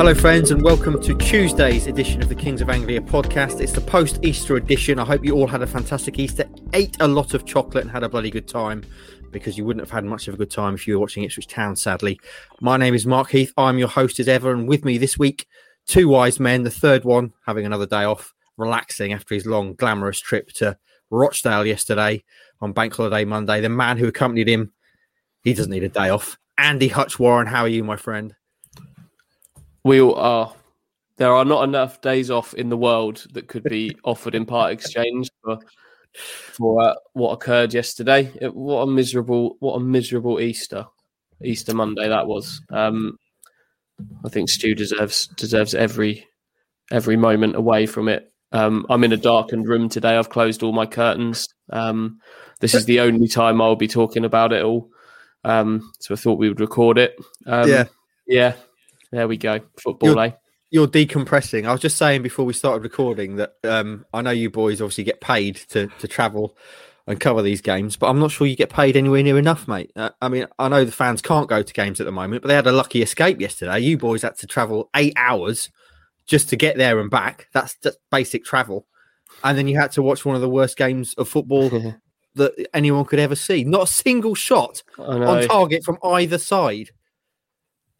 Hello, friends, and welcome to Tuesday's edition of the Kings of Anglia podcast. It's the post Easter edition. I hope you all had a fantastic Easter, ate a lot of chocolate, and had a bloody good time because you wouldn't have had much of a good time if you were watching Ipswich Town, sadly. My name is Mark Heath. I'm your host as ever, and with me this week, two wise men, the third one having another day off, relaxing after his long, glamorous trip to Rochdale yesterday on Bank Holiday Monday. The man who accompanied him, he doesn't need a day off. Andy Hutch Warren, how are you, my friend? We all are. There are not enough days off in the world that could be offered in part exchange for for uh, what occurred yesterday. It, what a miserable, what a miserable Easter, Easter Monday that was. Um, I think Stu deserves deserves every every moment away from it. Um, I'm in a darkened room today. I've closed all my curtains. Um, this is the only time I'll be talking about it all. Um, so I thought we would record it. Um, Yeah. yeah. There we go. Football, You're- eh? You're decompressing. I was just saying before we started recording that um, I know you boys obviously get paid to, to travel and cover these games, but I'm not sure you get paid anywhere near enough, mate. Uh, I mean, I know the fans can't go to games at the moment, but they had a lucky escape yesterday. You boys had to travel eight hours just to get there and back. That's just basic travel. And then you had to watch one of the worst games of football that anyone could ever see. Not a single shot on target from either side.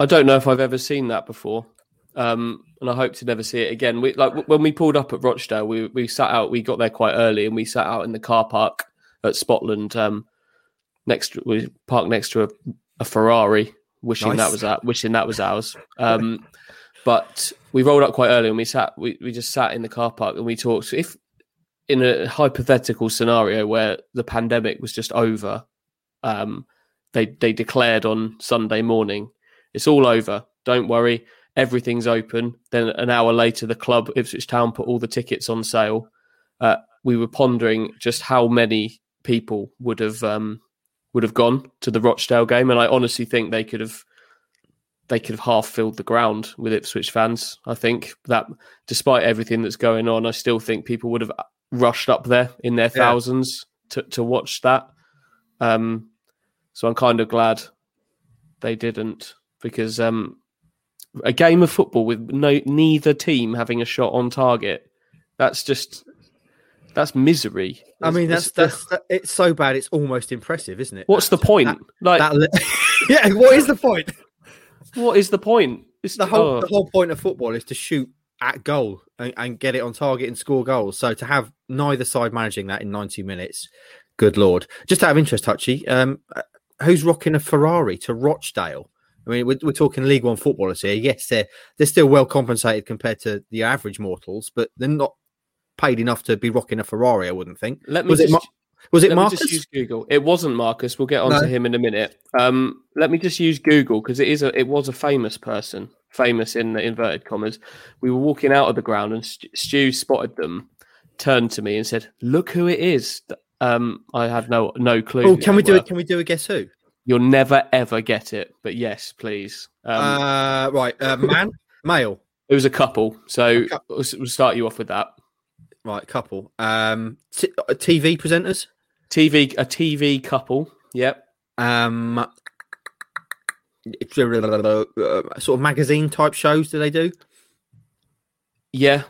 I don't know if I've ever seen that before, um, and I hope to never see it again. We like when we pulled up at Rochdale, we we sat out. We got there quite early, and we sat out in the car park at Spotland. Um, next, we parked next to a, a Ferrari, wishing that was that, wishing that was ours. Um, but we rolled up quite early, and we sat. We we just sat in the car park, and we talked. If in a hypothetical scenario where the pandemic was just over, um, they they declared on Sunday morning it's all over. Don't worry. Everything's open. Then an hour later, the club, Ipswich Town, put all the tickets on sale. Uh, we were pondering just how many people would have um, would have gone to the Rochdale game, and I honestly think they could have they could have half filled the ground with Ipswich fans. I think that, despite everything that's going on, I still think people would have rushed up there in their thousands to to watch that. Um, so I'm kind of glad they didn't because um, a game of football with no neither team having a shot on target that's just that's misery. I mean, that's It's- that's that, it's so bad. It's almost impressive, isn't it? what's the point? that- like, that li- yeah, what is the point? what is the point? It's The whole oh, the whole point of football is to shoot at goal and, and get it on target and score goals. So to have neither side managing that in ninety minutes, good lord! Just out of interest, Hutchie, um, uh, who's rocking a Ferrari to Rochdale? I mean, we're, we're talking League One footballers here. Yes, they're they're still well compensated compared to the average mortals, but they're not paid enough to be rocking a Ferrari. I wouldn't think. let me was just, it? Mar- was it Marcus? just use Google. It wasn't Marcus. We'll get on No. to him in a minute. Um, let me just use Google because it is a it was a famous person, famous in the inverted commas. We were walking out of the ground and Stu, Stu spotted them, turned to me and said, "Look who it is." Um, I had no no clue. Oh, can we do it? Can we do a guess who? You'll never ever get it, but yes, please. Um, uh, right, uh, man, male, it was a couple, so cou- we'll, we'll start you off with that. right, couple. Um, t- uh, TV presenters. TV, a TV couple. Yep. Um, it's, uh, sort of magazine type shows. Do they do? Yeah.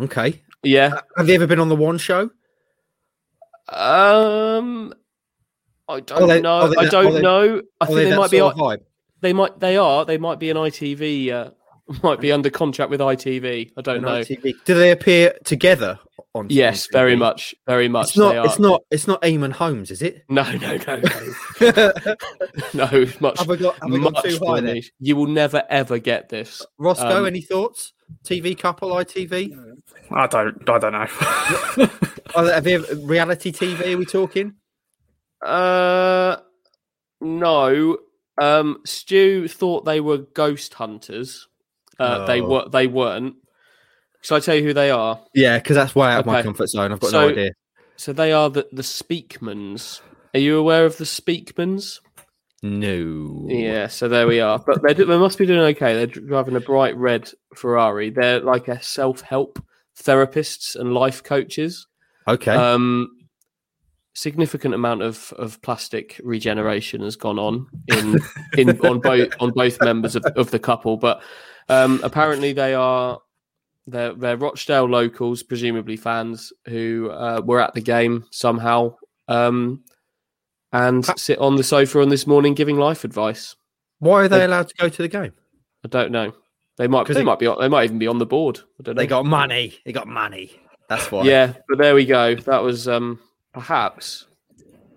Okay. Yeah. Have you ever been on the One Show? Um, I don't they- know. they I don't they- know. I think they they might be. vibe? They might. They are. They might be an ITV. Uh, might be under contract with ITV. I don't On know. ITV? Do they appear together on? Yes, on very much. Very much. It's not. they are. It's not. It's not Eamonn Holmes, is it? No, no, no, no. have no, much. I got? Have I gone much too high there? You will never ever get this. Roscoe, Um, any thoughts? TV couple, ITV? I don't. I don't know. Are there- have you reality TV? Are we talking? Uh, no. Um, Stu thought they were ghost hunters. Uh, They Oh. were. They weren't. Shall I tell you who they are? Yeah, because that's way out of my comfort zone. I've got So- no idea. So they are the the Speakmans. Are you aware of the Speakmans? No. Yeah. So there we are. But they they must be doing okay. They're driving a bright red Ferrari. They're like a self help therapists and life coaches. Okay. Um, significant amount of, of plastic regeneration has gone on in in on both on both members of, of the couple, but um, apparently they are they're they're Rochdale locals, presumably fans who uh, were at the game somehow, um, and sit on the sofa on this morning giving life advice. Why are they they- allowed to go to the game? I don't know. They might they it- might be on- they might even be on the board. I don't know. They got money. They got money. That's why. yeah, but there we go. That was um, perhaps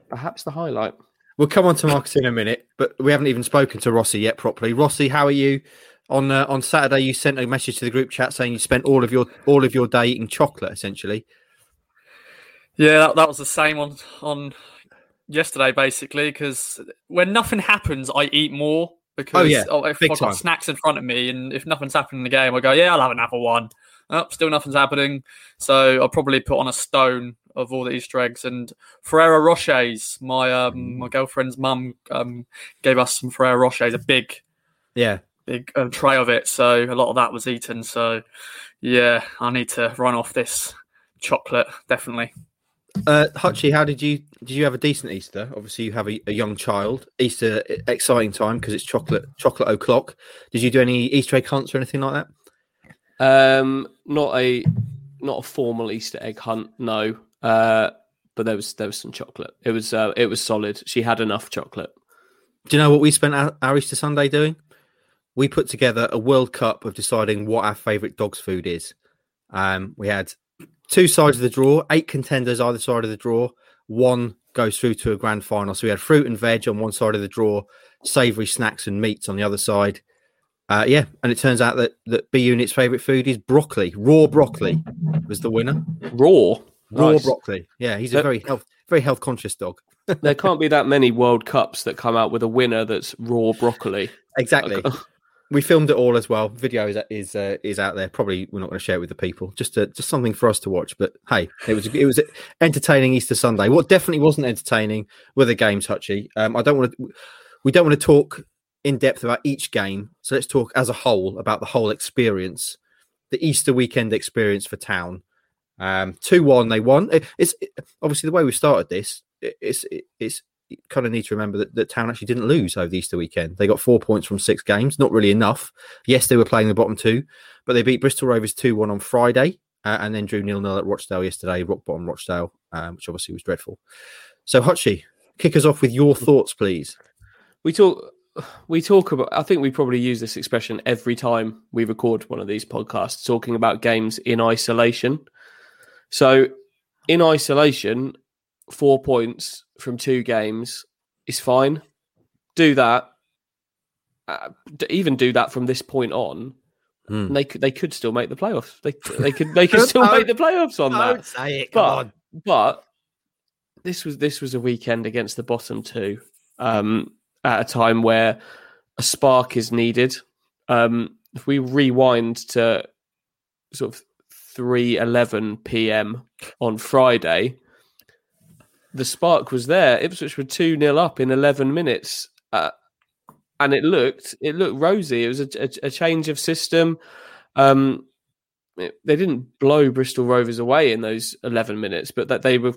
perhaps the highlight. We'll come on to Marcus in a minute, but we haven't even spoken to Rossi yet properly. Rossi, how are you? On uh, on Saturday, you sent a message to the group chat saying you spent all of your all of your day eating chocolate, essentially. Yeah, that, that was the same on on yesterday, basically. Because when nothing happens, I eat more because Oh, yeah, oh, if big I've got time. snacks in front of me, and if nothing's happening in the game, I go, yeah, I'll have another one. Oh, still nothing's happening, so I'll probably put on a stone of all the Easter eggs and Ferrero Rochers. My um, my girlfriend's mum um, gave us some Ferrero Rochers, a big Yeah. big um, tray of it. So a lot of that was eaten. So yeah, I need to run off this chocolate definitely. Uh, Hutchie, how did you did you have a decent Easter? Obviously, you have a, a young child. Easter exciting time because it's chocolate chocolate o'clock. Did you do any Easter egg hunts or anything like that? Um, not a not a formal Easter egg hunt, no. Uh, but there was there was some chocolate. It was uh, it was solid. She had enough chocolate. Do you know what we spent our, Easter Sunday doing? We put together a World Cup of deciding what our favourite dog's food is. Um, we had two sides of the draw, eight contenders either side of the draw. One goes through to a grand final. So we had fruit and veg on one side of the draw, savoury snacks and meats on the other side. Uh, yeah, and it turns out that that B Unit's favourite food is broccoli. Raw broccoli was the winner. Raw, Raw Nice. broccoli. Yeah, he's a very health, very health conscious dog. there can't be that many World Cups that come out with a winner that's raw broccoli. Exactly. we filmed it all as well. Video is is uh, is out there. Probably we're not going to share it with the people. Just a, just something for us to watch. But hey, it was it was entertaining Easter Sunday. What definitely wasn't entertaining were the games, Hutchie. Um, I don't want to. We don't want to talk in depth about each game. So let's talk as a whole about the whole experience, the Easter weekend experience for Town. Um, two one, they won. It- it's it- obviously the way we started this. it- It's it- it's kind of need to remember that, that Town actually didn't lose over the Easter weekend. They got four points from six games, not really enough. Yes, they were playing the bottom two, but they beat Bristol Rovers 2 1 on Friday uh, and then drew nil nil at Rochdale yesterday, rock bottom Rochdale, um, which obviously was dreadful. So, Hutchie, kick us off with your thoughts, please. We talk we talk about I think we probably use this expression every time we record one of these podcasts, talking about games in isolation. So in isolation, four points from two games is fine. Do that. Uh, even do that from this point on. And They could they could still make the playoffs. They they could they could still make the playoffs on that. say it, But but this was this was a weekend against the bottom two um, at a time where a spark is needed. Um, if we rewind to sort of three eleven p.m. on Friday, the spark was there. Ipswich were two 0 up in eleven minutes, uh, and it looked it looked rosy. It was a, a, a change of system. Um, it- they didn't blow Bristol Rovers away in those 11 minutes, but that they were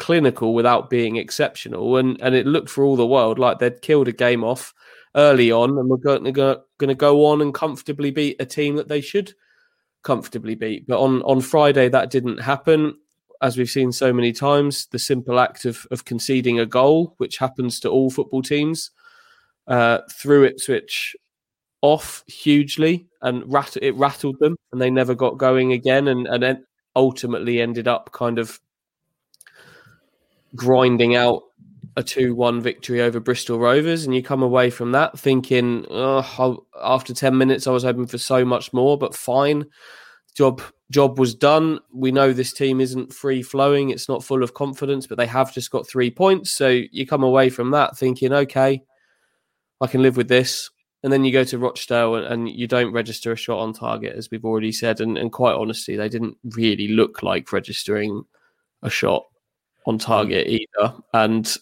clinical without being exceptional. And, and it looked for all the world like they'd killed a game off early on and were going to go, on and comfortably beat a team that they should comfortably beat. But on, on Friday, that didn't happen. As we've seen so many times, the simple act of, of conceding a goal, which happens to all football teams, uh, threw Ipswich off hugely and rat- it rattled them and they never got going again and, and ultimately ended up kind of grinding out a 2 1 victory over Bristol Rovers, and you come away from that thinking, oh, after 10 minutes, I was hoping for so much more, but fine. Job job was done. We know this team isn't free flowing, it's not full of confidence, but they have just got three points. So you come away from that thinking, okay, I can live with this. And then you go to Rochdale and, you don't register a shot on target, as we've already said. And, and quite honestly, they didn't really look like registering a shot on target either. And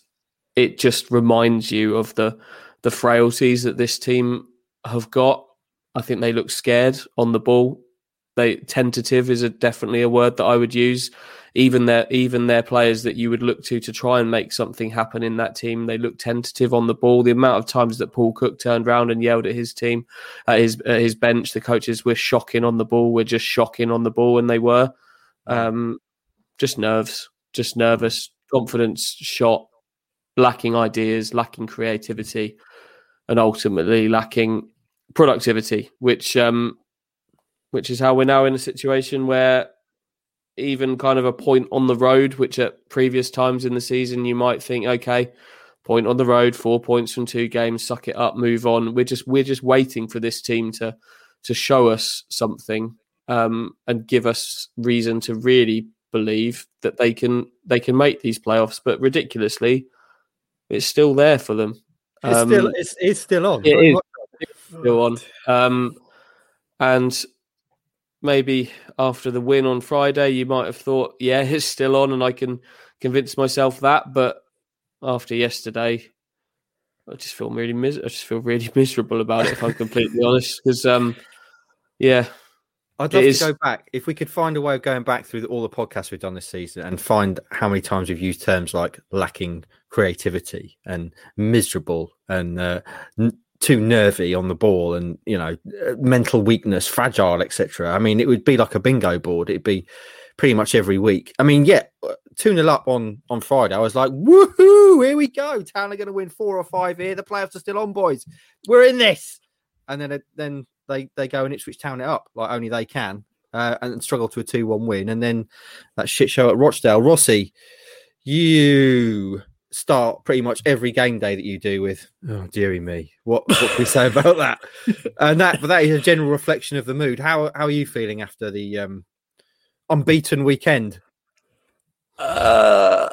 it just reminds you of the the frailties that this team have got. I think they look scared on the ball. They tentative is a, definitely a word that I would use. Even their even their players that you would look to to try and make something happen in that team, they look tentative on the ball. The amount of times that Paul Cook turned around and yelled at his team, at his at his bench, the coaches were shocking on the ball. We're just shocking on the ball, and they were um, just nerves, just nervous, confidence shot, lacking ideas, lacking creativity, and ultimately lacking productivity, which um, which is how we're now in a situation where even kind of a point on the road, which at previous times in the season you might think, okay, point on the road, four points from two games, suck it up, move on. We're just we're just waiting for this team to to show us something um, and give us reason to really believe that they can they can make these playoffs. But ridiculously, it's still there for them. It's Um, still it's, it's still on. it is. Still on. Um, and maybe after the win on Friday, you might have thought, yeah, it's still on, and I can convince myself that. But after yesterday, I just feel really mis- I just feel really miserable about it. If I'm completely honest, because um, yeah, I'd love is- to go back if we could find a way of going back through the, all the podcasts we've done this season and find how many times we've used terms like lacking creativity and miserable and uh, n- too nervy on the ball and you know uh, mental weakness, fragile, etc. I mean, it would be like a bingo board. It'd be pretty much every week. I mean, yeah, two 0 up on on Friday. I was like, woohoo! Here we go. Town are going to win four or five here. The playoffs are still on, boys. We're in this. And then it, then they they go and Ipswich Town it up like only they can, uh, and struggle to a two one win. And then that shit show at Rochdale. Rossi, you start pretty much every game day that you do with oh dearie me what what can we say about that and that but that is a general reflection of the mood how how are you feeling after the um unbeaten weekend Uh,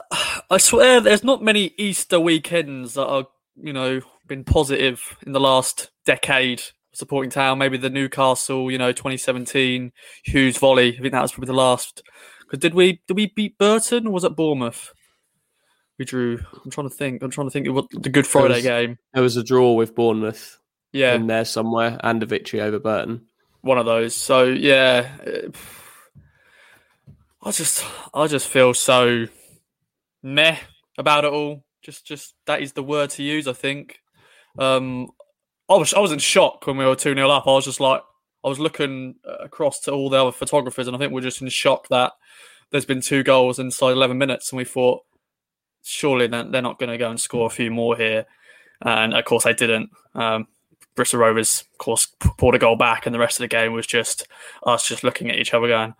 I swear, there's not many Easter weekends that are, you know, been positive in the last decade. Supporting town, maybe the Newcastle, you know, 2017 Hughes volley. I think that was probably the last. Because did we did we beat Burton or was it Bournemouth? We drew. I'm trying to think. I'm trying to think of what the Good Friday was- game. there was a draw with Bournemouth Yeah, in there somewhere and a victory over Burton. one of those. So yeah, I just I just feel so meh about it all. Just just that is the word to use. I think. Um, I was I was in shock when we were two 0 up. I was just like I was looking uh, across to all the other photographers, and I think we're just in shock that there's been two goals inside 11 minutes, and we thought surely they're, not going to go and score a few more here, and of course they didn't. Um, Bristol Rovers, of course, poured a goal back, and the rest of the game was just us just looking at each other going,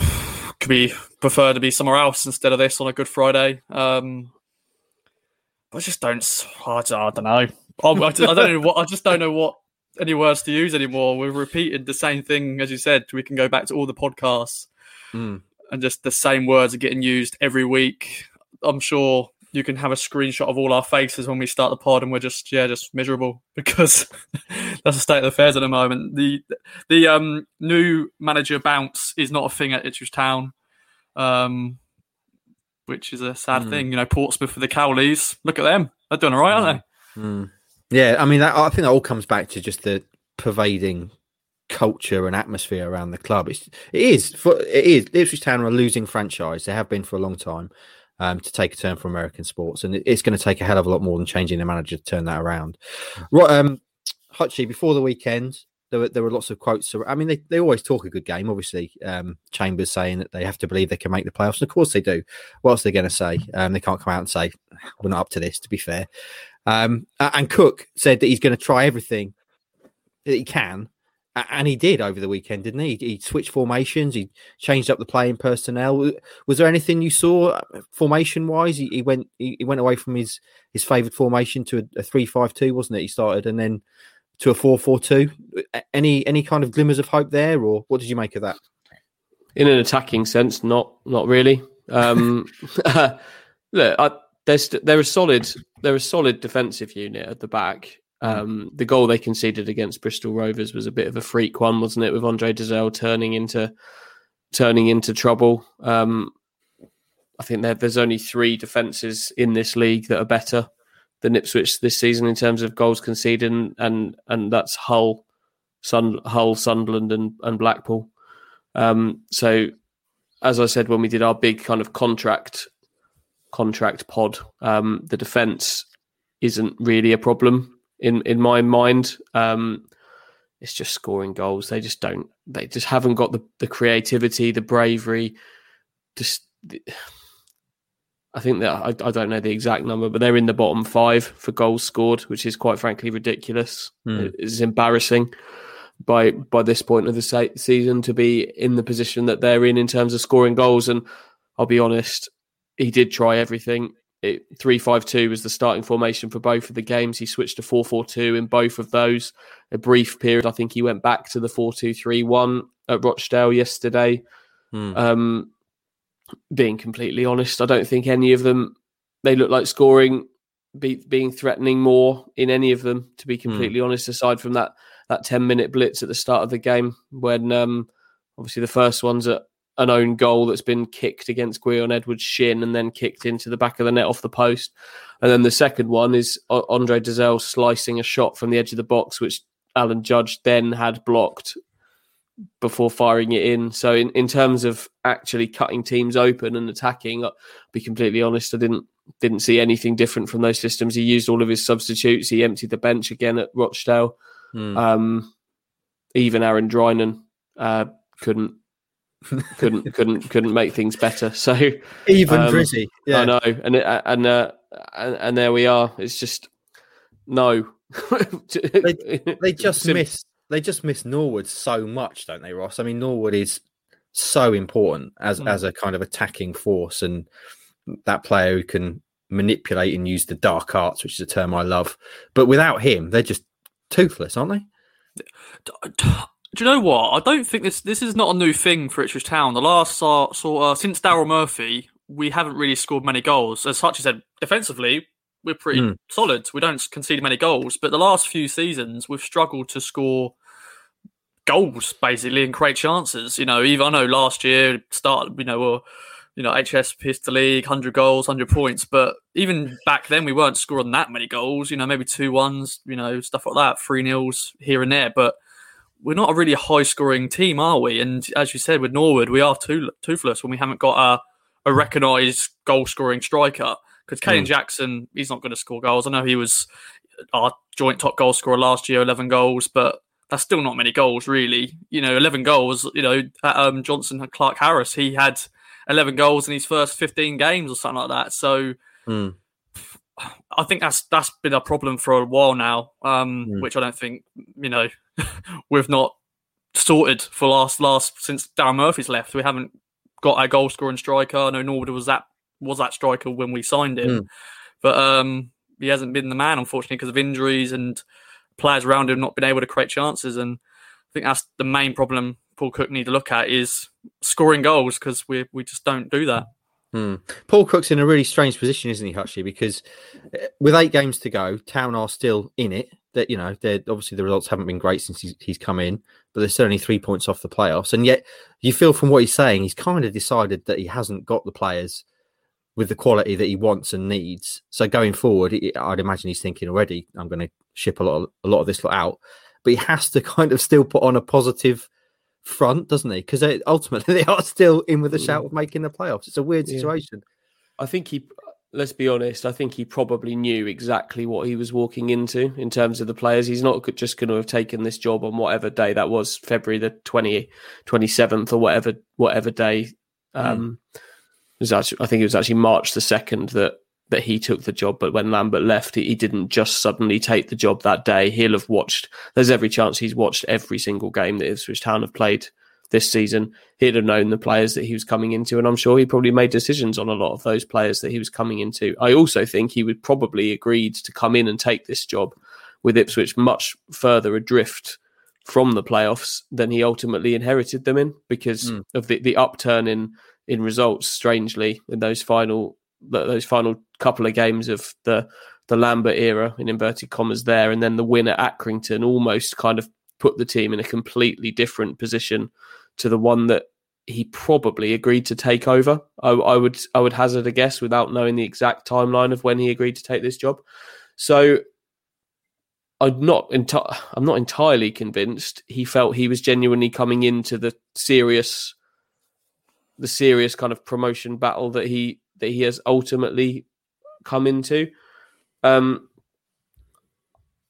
could we prefer to be somewhere else instead of this on a Good Friday? Um, I just don't, I don't know. I, I just- I don't know what. I just don't know what any words to use anymore. We've repeated the same thing as you said. We can go back to all the podcasts, Mm. and just the same words are getting used every week. I'm sure you can have a screenshot of all our faces when we start the pod, and we're just yeah, just miserable because that's the state of affairs at the moment. The the um new manager bounce is not a thing at Ipswich Town, um, which is a sad Mm. thing. You know, Portsmouth for the Cowleys. Look at them; they're doing all right, aren't they? Mm. Yeah, I mean, that, I think that all comes back to just the pervading culture and atmosphere around the club. It's, it is, for, it is. Ipswich Town are a losing franchise. They have been for a long time um, to take a turn for American sports, and it, it's going to take a hell of a lot more than changing the manager to turn that around. Right, um, Hutchie, before the weekend, there were there were lots of quotes. I mean, they, they always talk a good game. Obviously, um, Chambers saying that they have to believe they can make the playoffs, and of course they do. What else are they going to say? Um, they can't come out and say we're not up to this. To be fair, um, and Cook said that he's going to try everything that he can And he did over the weekend, didn't he? He switched formations. He changed up the playing personnel. Was there anything you saw formation wise? He, he went he, he went away from his his favoured formation to a, a three five two, wasn't it? He started and then to a four four two. Any any kind of glimmers of hope there, or what did you make of that? in an attacking sense, not not really. Um, look, I, they're they're a solid they're a solid defensive unit at the back. Um, the goal they conceded against Bristol Rovers was a bit of a freak one, wasn't it? With Andre Dozzell turning into turning into trouble. Um, I think there, there's only three defences in this league that are better than Ipswich this season in terms of goals conceded, and and, and that's Hull, Sun, Hull, Sunderland, and, and Blackpool. Um, so, as I said when we did our big kind of contract contract pod, um, the defence isn't really a problem in in my mind. Um, it's just scoring goals. They just don't. They just haven't got the the creativity, the bravery. Just, I think that I, I don't know the exact number, but they're in the bottom five for goals scored, which is quite frankly ridiculous. Hmm. It's embarrassing by by this point of the se- season to be in the position that they're in in terms of scoring goals. And I'll be honest, he did try everything. It, three five two was the starting formation for both of the games. He switched to four four two in both of those. A brief period, I think he went back to the four two three one at Rochdale yesterday. Hmm. Um, being completely honest, I don't think any of them they look like scoring, be, being threatening more in any of them. To be completely honest, aside from that that ten minute blitz at the start of the game, when um, obviously the first one's at an own goal that's been kicked against Gwion Edwards' shin and then kicked into the back of the net off the post, and then the second one is Andre Dozzell slicing a shot from the edge of the box, which Alan Judge then had blocked before firing it in. So in, in terms of actually cutting teams open and attacking, I'll be completely honest, I didn't didn't see anything different from those systems. He used all of his substitutes. He emptied the bench again at Rochdale. Hmm. Um, even Aaron Drinan uh, couldn't couldn't couldn't couldn't make things better. So Even um, Drizzy, I know, and it, and, uh, and and there we are. It's just no. they, they just Sim- miss they just miss Norwood so much, don't they, Ross? I mean, Norwood is so important as Mm. as a kind of attacking force and that player who can manipulate and use the dark arts, which is a term I love. But without him, they're just toothless, aren't they? Do you know what? I don't think this this is not a new thing for Ipswich Town. The last uh, sort uh, since Daryl Murphy, we haven't really scored many goals. As such, I said defensively, we're pretty Mm. solid. We don't concede many goals, but the last few seasons we've struggled to score goals basically and create chances. You know, even I know last year start you know or you know HS pissed the league, hundred goals, hundred points, but even back then we weren't scoring that many goals. You know, maybe two ones, you know, stuff like that, three nils here and there, but we're not a really high scoring team, are we? And as you said with Norwood, we are too, toothless when we haven't got a, a recognised goal scoring striker. Because Kayden Jackson, he's not going to score goals. I know he was our joint top goal scorer last year, 11 goals, but that's still not many goals, really. You know, 11 goals, you know, at, um, Jonson and Clarke-Harris, he had 11 goals in his first 15 games or something like that. So Hmm. I think that's that's been a problem for a while now, um, Mm. which I don't think you know we've not sorted for last last since Darren Murphy's left. We haven't got our goal scoring striker. I know Norwood was that was that striker when we signed him, Mm. but um, he hasn't been the man unfortunately because of injuries and players around him not been able to create chances. And I think that's the main problem Paul Cook need to look at is scoring goals because we we just don't do that. Hmm. Paul Cook's in a really strange position, isn't he, Hutchie? Because uh, with eight games to go, Town are still in it. That you know, they're obviously the results haven't been great since he's, he's come in, but they're only three points off the playoffs. And yet, you feel from what he's saying, he's kind of decided that he hasn't got the players with the quality that he wants and needs. So going forward, he- I'd imagine he's thinking already, I'm going to ship a lot, of, a lot of this lot out. But he has to kind of still put on a positive front, doesn't he? Because ultimately they are still in with a shout of making the playoffs. It's a weird Yeah. situation. I think he, let's be honest, I think he probably knew exactly what he was walking into in terms of the players. He's not just going to have taken this job on whatever day that was, February the 20, 27th or whatever, whatever day. Um, it was actually, I think it was actually March the 2nd that that he took the job, but when Lambert left, he, he didn't just suddenly take the job that day. He'll have watched. There's every chance he's watched every single game that Ipswich Town have played this season. He'd have known the players that he was coming into, and I'm sure he probably made decisions on a lot of those players that he was coming into. I also think he would probably agreed to come in and take this job with Ipswich much further adrift from the playoffs than he ultimately inherited them in because Mm. of the, the upturn in in results. Strangely, in those final those final couple of games of the the Lambert era in inverted commas there, and then the win at Accrington almost kind of put the team in a completely different position to the one that he probably agreed to take over. I, I would I would hazard a guess without knowing the exact timeline of when he agreed to take this job. So I'm not enti- I'm not entirely convinced he felt he was genuinely coming into the serious the serious kind of promotion battle that he that he has ultimately come into. Um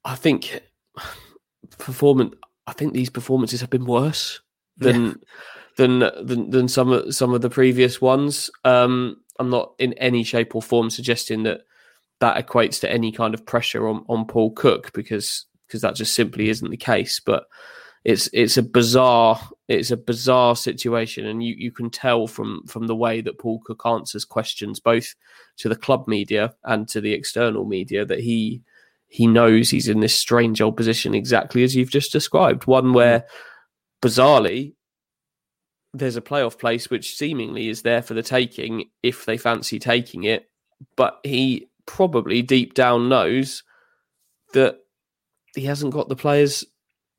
I think performance I think these performances have been worse than than than than some of some of the previous ones. Um I'm not in any shape or form suggesting that that equates to any kind of pressure on, on Paul Cook because because that just simply isn't the case. But it's it's a bizarre it's a bizarre situation, and you, you can tell from from the way that Paul Cook answers questions both to the club media and to the external media that he he knows he's in this strange old position exactly as you've just described, one where mm. bizarrely there's a playoff place which seemingly is there for the taking if they fancy taking it, but he probably deep down knows that he hasn't got the players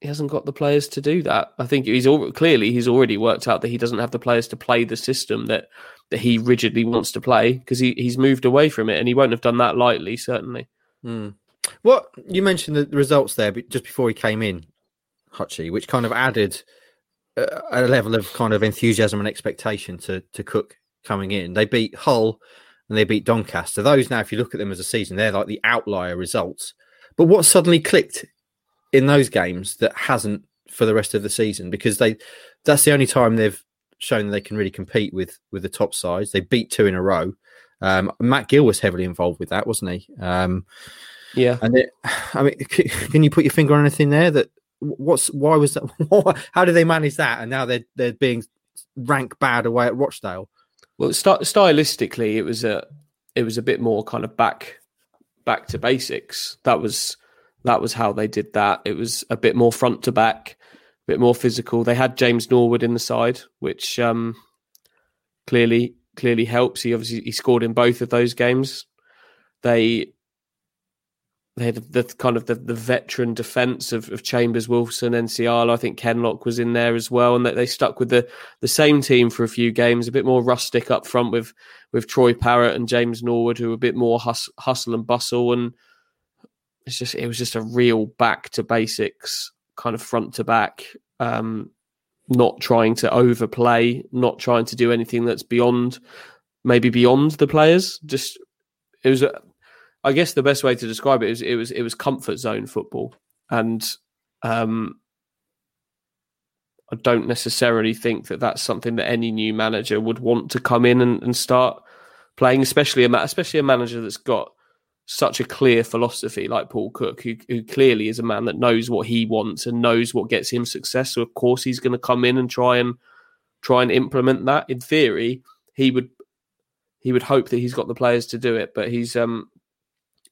he hasn't got the players to do that. I think he's all clearly he's already worked out that he doesn't have the players to play the system that that he rigidly wants to play because he, he's moved away from it and he won't have done that lightly certainly. Mm. What you mentioned the results there, just before he came in, Hutchie, which kind of added a level of kind of enthusiasm and expectation to to Cook coming in. They beat Hull and they beat Doncaster. Those now, if you look at them as a season, they're like the outlier results. But what suddenly clicked in those games that hasn't for the rest of the season? Because they that's the only time they've shown they can really compete with with the top sides. They beat two in a row. Um, Matt Gill was heavily involved with that, wasn't he? Um, Yeah. and it, I mean, can you put your finger on anything there? That what's why was that? How did they manage that? And now they're they're being rank bad away at Rochdale. Well, st- stylistically, it was a it was a bit more kind of back back to basics. That was that was how they did that. It was a bit more front to back, a bit more physical. They had James Norwood in the side, which um, clearly clearly helps. He obviously he scored in both of those games. They they had the kind of the, the veteran defence of, of Chambers, Wilson, Nsiala. I think Kenlock was in there as well, and that they stuck with the the same team for a few games, a bit more rustic up front with with Troy Parrott and James Norwood, who were a bit more hus- hustle and bustle, and it's just it was just a real back to basics kind of front to back. Um, not trying to overplay, not trying to do anything that's beyond maybe beyond the players. Just it was a, I guess the best way to describe it is it was it was comfort zone football, and um, I don't necessarily think that that's something that any new manager would want to come in and, and start playing, especially a especially a manager that's got such a clear philosophy like Paul Cook, who, who clearly is a man that knows what he wants and knows what gets him success. So of course he's going to come in and try and try and implement that. In theory, he would he would hope that he's got the players to do it, but he's um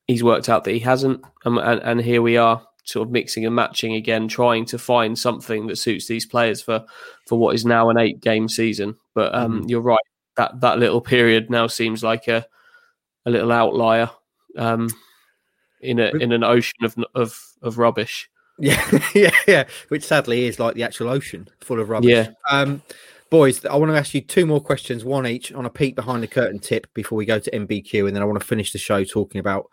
he's worked out that he hasn't, um, and, and here we are, sort of mixing and matching again, trying to find something that suits these players for for what is now an eight game season. But um, you're right that that little period now seems like a a little outlier um, in a in an ocean of of of rubbish. Yeah, yeah, yeah. Which sadly is like the actual ocean full of rubbish. Yeah. Um, boys, I want to ask you two more questions, one each, on a peek behind the curtain tip before we go to MBQ, and then I want to finish the show talking about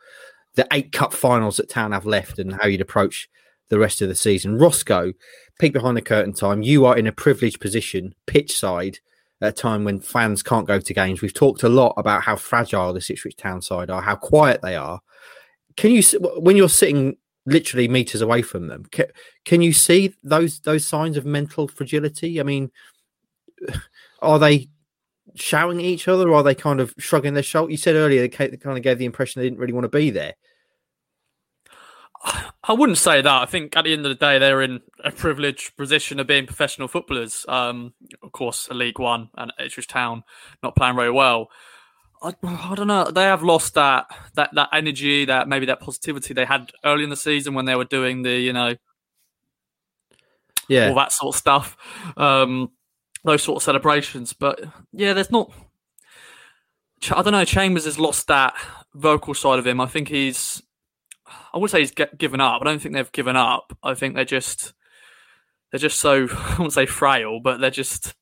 the eight cup finals that Town have left and how you'd approach the rest of the season. Roscoe, peek behind the curtain time. You are in a privileged position, pitch side, at a time when fans can't go to games. We've talked a lot about how fragile the Ipswich Town side are, how quiet they are. Can you, when you're sitting literally meters away from them, can, can you see those those signs of mental fragility? I mean, are they shouting at each other, or are they kind of shrugging their shoulders? You said earlier they kind of gave the impression they didn't really want to be there. I wouldn't say that. I think at the end of the day, they're in a privileged position of being professional footballers. Um, of course, a League One and Ipswich Town not playing very well. I, I, don't know. They have lost that that that energy, that maybe that positivity they had early in the season when they were doing the you know, yeah, all that sort of stuff, um, those sort of celebrations. But yeah, there's not. I don't know. Chambers has lost that vocal side of him. I think he's I would say he's given up. I don't think they've given up. I think they're just they're just so I won't say frail, but they're just.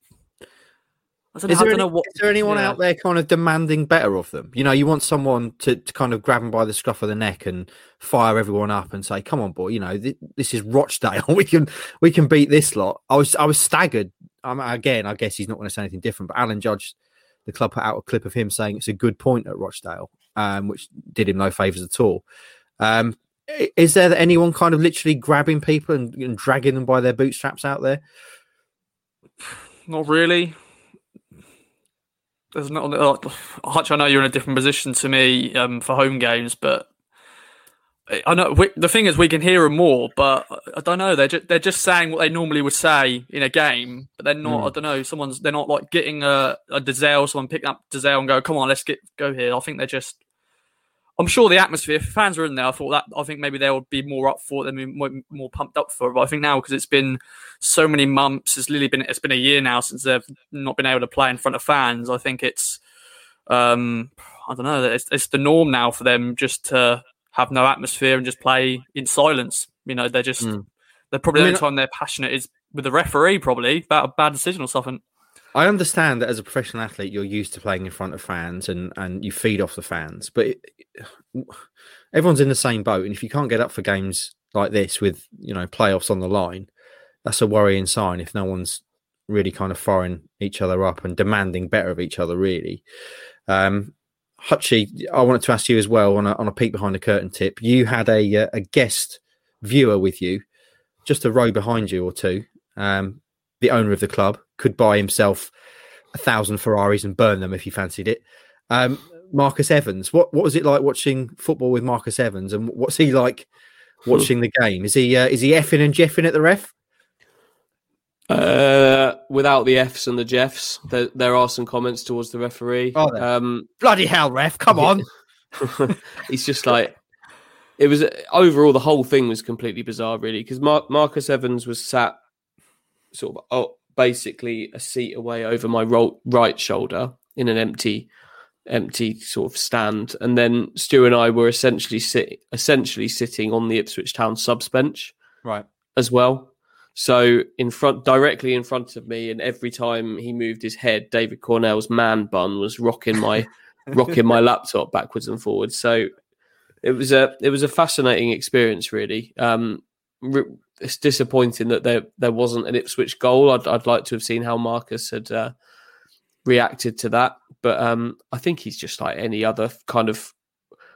I don't, is know, there, I don't any, what, is there anyone yeah. out there kind of demanding better of them? You know, you want someone to, to kind of grab them by the scruff of the neck and fire everyone up and say, "Come on, boy! You know, th- this is Rochdale. we can we can beat this lot." I was I was staggered. Um, again, I guess he's not going to say anything different. But Alan Judge, the club put out a clip of him saying it's a good point at Rochdale, um, which did him no favors at all. Um, is there anyone kind of literally grabbing people and, and, dragging them by their bootstraps out there? Not really. There's not. Hutch, I know you're in a different position to me um, for home games, but I know we, the thing is we can hear them more. But I don't know. They're just, they're just saying what they normally would say in a game, but they're not. Mm. I don't know. Someone's they're not like getting a, a Dozzell, someone picking up Dozzell and go, "Come on, let's get go here." I think they're just I'm sure the atmosphere, fans are in there, I thought that I think maybe they would be more up for it, they'd more, more pumped up for it. But I think now because it's been so many months, it's literally been it's been a year now since they've not been able to play in front of fans. I think it's um, I don't know, it's, it's the norm now for them just to have no atmosphere and just play in silence. You know, they're just mm. they're probably I mean, the only time they're passionate is with the referee, probably about a bad decision or something. I understand that as a professional athlete, you're used to playing in front of fans and, and you feed off the fans, but it, everyone's in the same boat. And if you can't get up for games like this with you know playoffs on the line, that's a worrying sign. If no one's really kind of firing each other up and demanding better of each other, really. Um, Hutchie, I wanted to ask you as well on a, on a peek behind the curtain tip. You had a uh, a guest viewer with you, just a row behind you or two. Um, the owner of the club could buy himself a thousand Ferraris and burn them if he fancied it. Um, Marcus Evans, what what was it like watching football with Marcus Evans, and what's he like watching the game? Is he uh, is he effing and jeffing at the ref? Uh, without the Fs and the Jeffs, there, there are some comments towards the referee. Oh, um, bloody hell, ref! Come on. He's just like it was. Overall, the whole thing was completely bizarre, really, because Mar- Marcus Evans was sat sort of oh, basically a seat away over my ro- right shoulder in an empty empty sort of stand. And then Stu and I were essentially sit essentially sitting on the Ipswich Town subs bench right. as well. So in front directly in front of me and every time he moved his head David Cornell's man bun was rocking my rocking my laptop backwards and forwards. So it was a it was a fascinating experience really. Um it's disappointing that there there wasn't an Ipswich goal. I'd I'd like to have seen how Marcus had uh, reacted to that, but um, I think he's just like any other kind of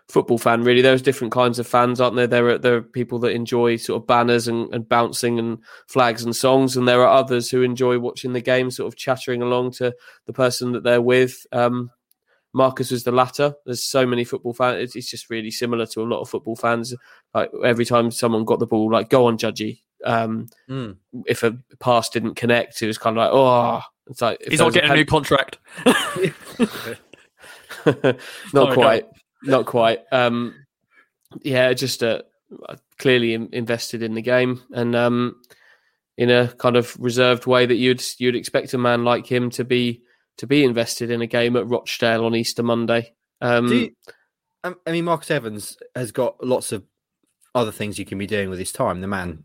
football fan. Really, there's different kinds of fans, aren't there? There are there are people that enjoy sort of banners and, and bouncing and flags and songs, and there are others who enjoy watching the game, sort of chattering along to the person that they're with. Um, Marcus was the latter. There's so many football fans. It's just really similar to a lot of football fans. Like every time someone got the ball, like go on, Judgy. Um, mm. If a pass didn't connect, it was kind of like, oh, it's like he's not getting a, pen- a, new contract. not quite, not quite. Um, yeah, just uh, clearly invested in the game and um, in a kind of reserved way that you'd you'd expect a man like him to be to be invested in a game at Rochdale on Easter Monday. Um, you, um, I mean, Marcus Evans has got lots of other things you can be doing with his time. The man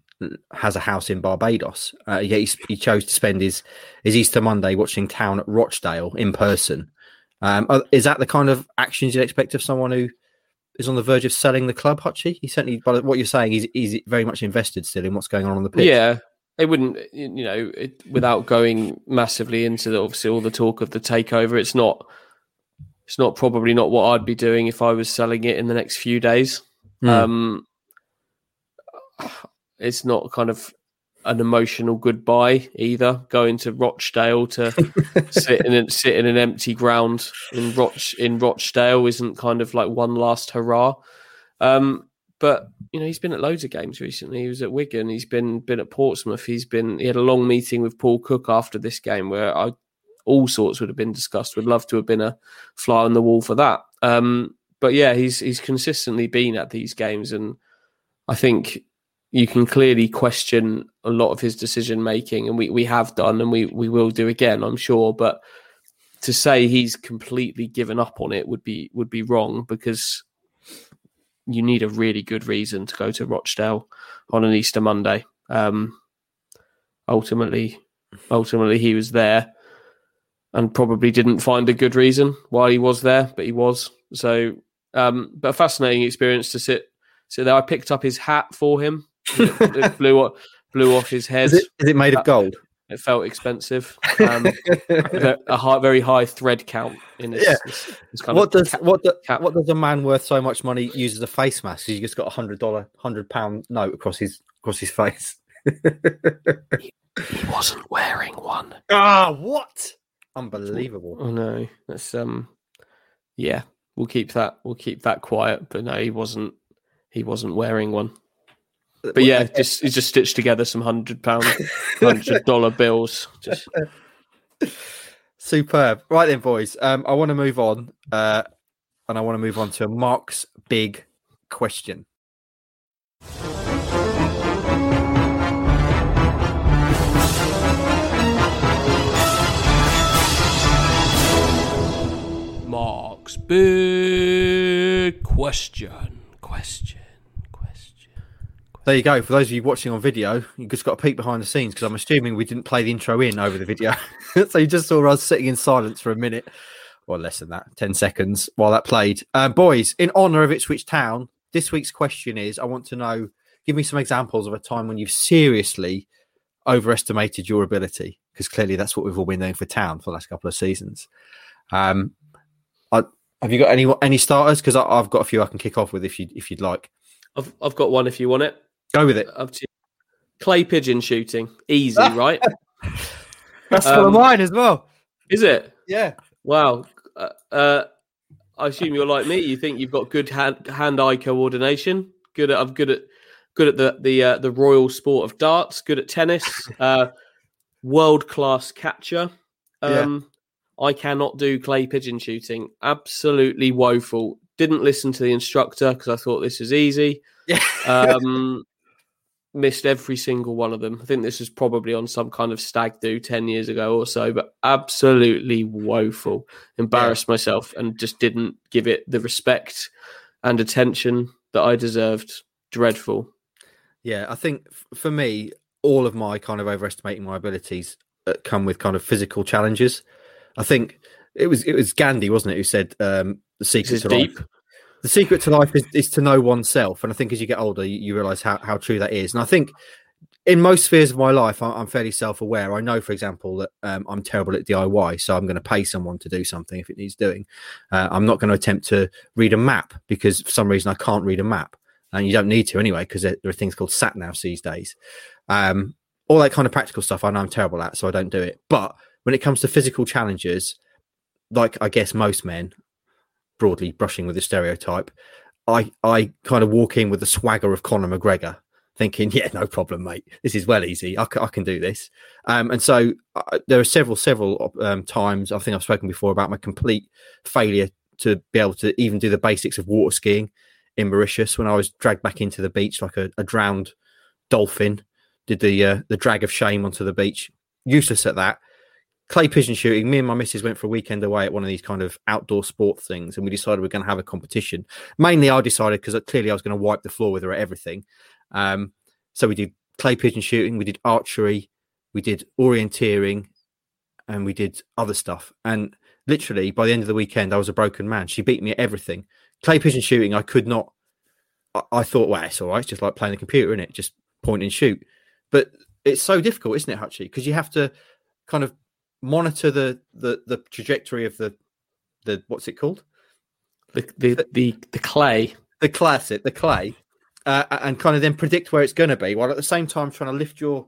has a house in Barbados. Uh, he, he chose to spend his his Easter Monday watching Town at Rochdale in person. Um, is that the kind of actions you'd expect of someone who is on the verge of selling the club, Hutchie? He certainly, by what you're saying, he's, he's very much invested still in what's going on on the pitch. Yeah, it wouldn't, you know, it, without going massively into the, obviously all the talk of the takeover. It's not, it's not probably not what I'd be doing if I was selling it in the next few days. Mm. Um, it's not kind of an emotional goodbye either. Going to Rochdale to sit in a, sit in an empty ground in Roch in Rochdale isn't kind of like one last hurrah. Um, but you know he's been at loads of games recently. He was at Wigan. He's been been at Portsmouth. He's been he had a long meeting with Paul Cook after this game where I all sorts would have been discussed. Would love to have been a fly on the wall for that. Um, but yeah, he's he's consistently been at these games, and I think you can clearly question a lot of his decision making, and we, we have done, and we, we will do again, I'm sure. But to say he's completely given up on it would be would be wrong because you need a really good reason to go to Rochdale on an Easter Monday. Um, ultimately, ultimately, he was there and probably didn't find a good reason why he was there, but he was. So, um, but a fascinating experience to sit sit there. I picked up his hat for him. It, it blew off, blew off his head. Is it, is it made of gold? It felt expensive. Um, a high, very high thread count in this. Yeah. this, this kind What of does cap- what do, what does a man worth so much money use as a face mask? He's just got a hundred dollar, hundred pound note across his across his face. He wasn't wearing one. Ah, what? Unbelievable. Oh no, that's um, yeah. We'll keep that. We'll keep that quiet. But no, he wasn't. He wasn't wearing one. But yeah, just he just stitched together some hundred pound, hundred dollar bills. Just Superb. Right then, boys. Um, I want to move on, uh, and I want to move on to Mark's big question. Mark's big question. Question. Question. There you go. For those of you watching on video, you just got a peek behind the scenes because I'm assuming we didn't play the intro in over the video. so you just saw us sitting in silence for a minute, or less than that, 10 seconds while that played. Um, boys, in honor of Ipswich Town, this week's question is I want to know, give me some examples of a time when you've seriously overestimated your ability, because clearly that's what we've all been doing for Town for the last couple of seasons. Um, I, have you got any any starters? Because I've got a few I can kick off with if you if you'd like. I've I've got one if you want it. Go with it. Up to you. Clay pigeon shooting. Easy, right? That's one of mine as well. Is it? Yeah. Wow. Uh, uh, I assume you're like me. You think you've got good hand hand eye coordination. Good at I'm good at good at the the uh, the royal sport of darts. Good at tennis. Uh, World class catcher. Yeah. Um, I cannot do clay pigeon shooting. Absolutely woeful. Didn't listen to the instructor because I thought this was easy. Yeah. Um, missed every single one of them. I think this was probably on some kind of stag do 10 years ago or so, but absolutely woeful. Embarrassed myself and just didn't give it the respect and attention that I deserved. Dreadful. Yeah, I think f- for me, all of my kind of overestimating my abilities uh, come with kind of physical challenges. I think it was it was Gandhi, wasn't it, who said um, the secret is to deep. life. The secret to life is, is to know oneself, and I think as you get older, you, you realize how how true that is. And I think in most spheres of my life, I- I'm fairly self aware. I know, for example, that um, I'm terrible at DIY, so I'm going to pay someone to do something if it needs doing. Uh, I'm not going to attempt to read a map because for some reason I can't read a map, and you don't need to anyway because there, there are things called sat navs these days. Um, all that kind of practical stuff, I know I'm terrible at, so I don't do it. But when it comes to physical challenges, like I guess most men, broadly brushing with the stereotype, I I kind of walk in with the swagger of Conor McGregor, thinking, yeah, no problem, mate. This is well easy. I, I can do this. Um, and so uh, there are several, several um, times I think I've spoken before about my complete failure to be able to even do the basics of water skiing in Mauritius when I was dragged back into the beach like a, a drowned dolphin. Did the uh, the drag of shame onto the beach. Useless at that. Clay pigeon shooting. Me and my missus went for a weekend away at one of these kind of outdoor sport things, and we decided we are going to have a competition. Mainly, I decided because clearly I was going to wipe the floor with her at everything. Um, so we did clay pigeon shooting, we did archery, we did orienteering, and we did other stuff. And literally, by the end of the weekend, I was a broken man. She beat me at everything. Clay pigeon shooting, I could not. I, I thought, well, it's all right. It's just like playing the computer, in it, just point and shoot. But it's so difficult, isn't it, Hutchie? Because you have to kind of monitor the the the trajectory of the the what's it called The, the, the, the clay. the classic the clay uh, and kind of then predict where it's going to be while at the same time trying to lift your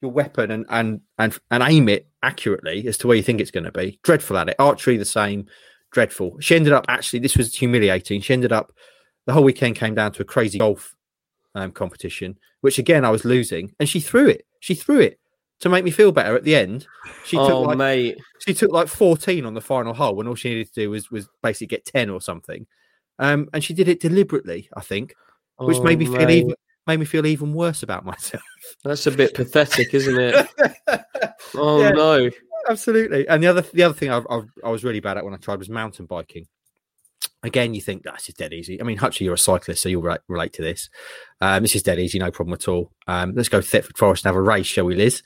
your weapon and and and and aim it accurately as to where you think it's going to be. Dreadful at it. Archery the same. Dreadful. She ended up actually. This was humiliating. She ended up the whole weekend came down to a crazy golf um, competition, which again I was losing, and she threw it. She threw it to make me feel better at the end. She oh, took like mate. she took like 14 on the final hole when all she needed to do was was basically get 10 or something. Um, and she did it deliberately, I think, which Oh, made me feel mate. even made me feel even worse about myself. That's a bit pathetic, isn't it? Oh Yeah. no. Absolutely. And the other the other thing I, I, I was really bad at when I tried was mountain biking. Again, you think that's just dead easy. I mean, Hutchie, you're a cyclist, so you'll relate, relate to this. Um, this is dead easy, no problem at all. Um, let's go to Thetford Forest and have a race, shall we, Liz?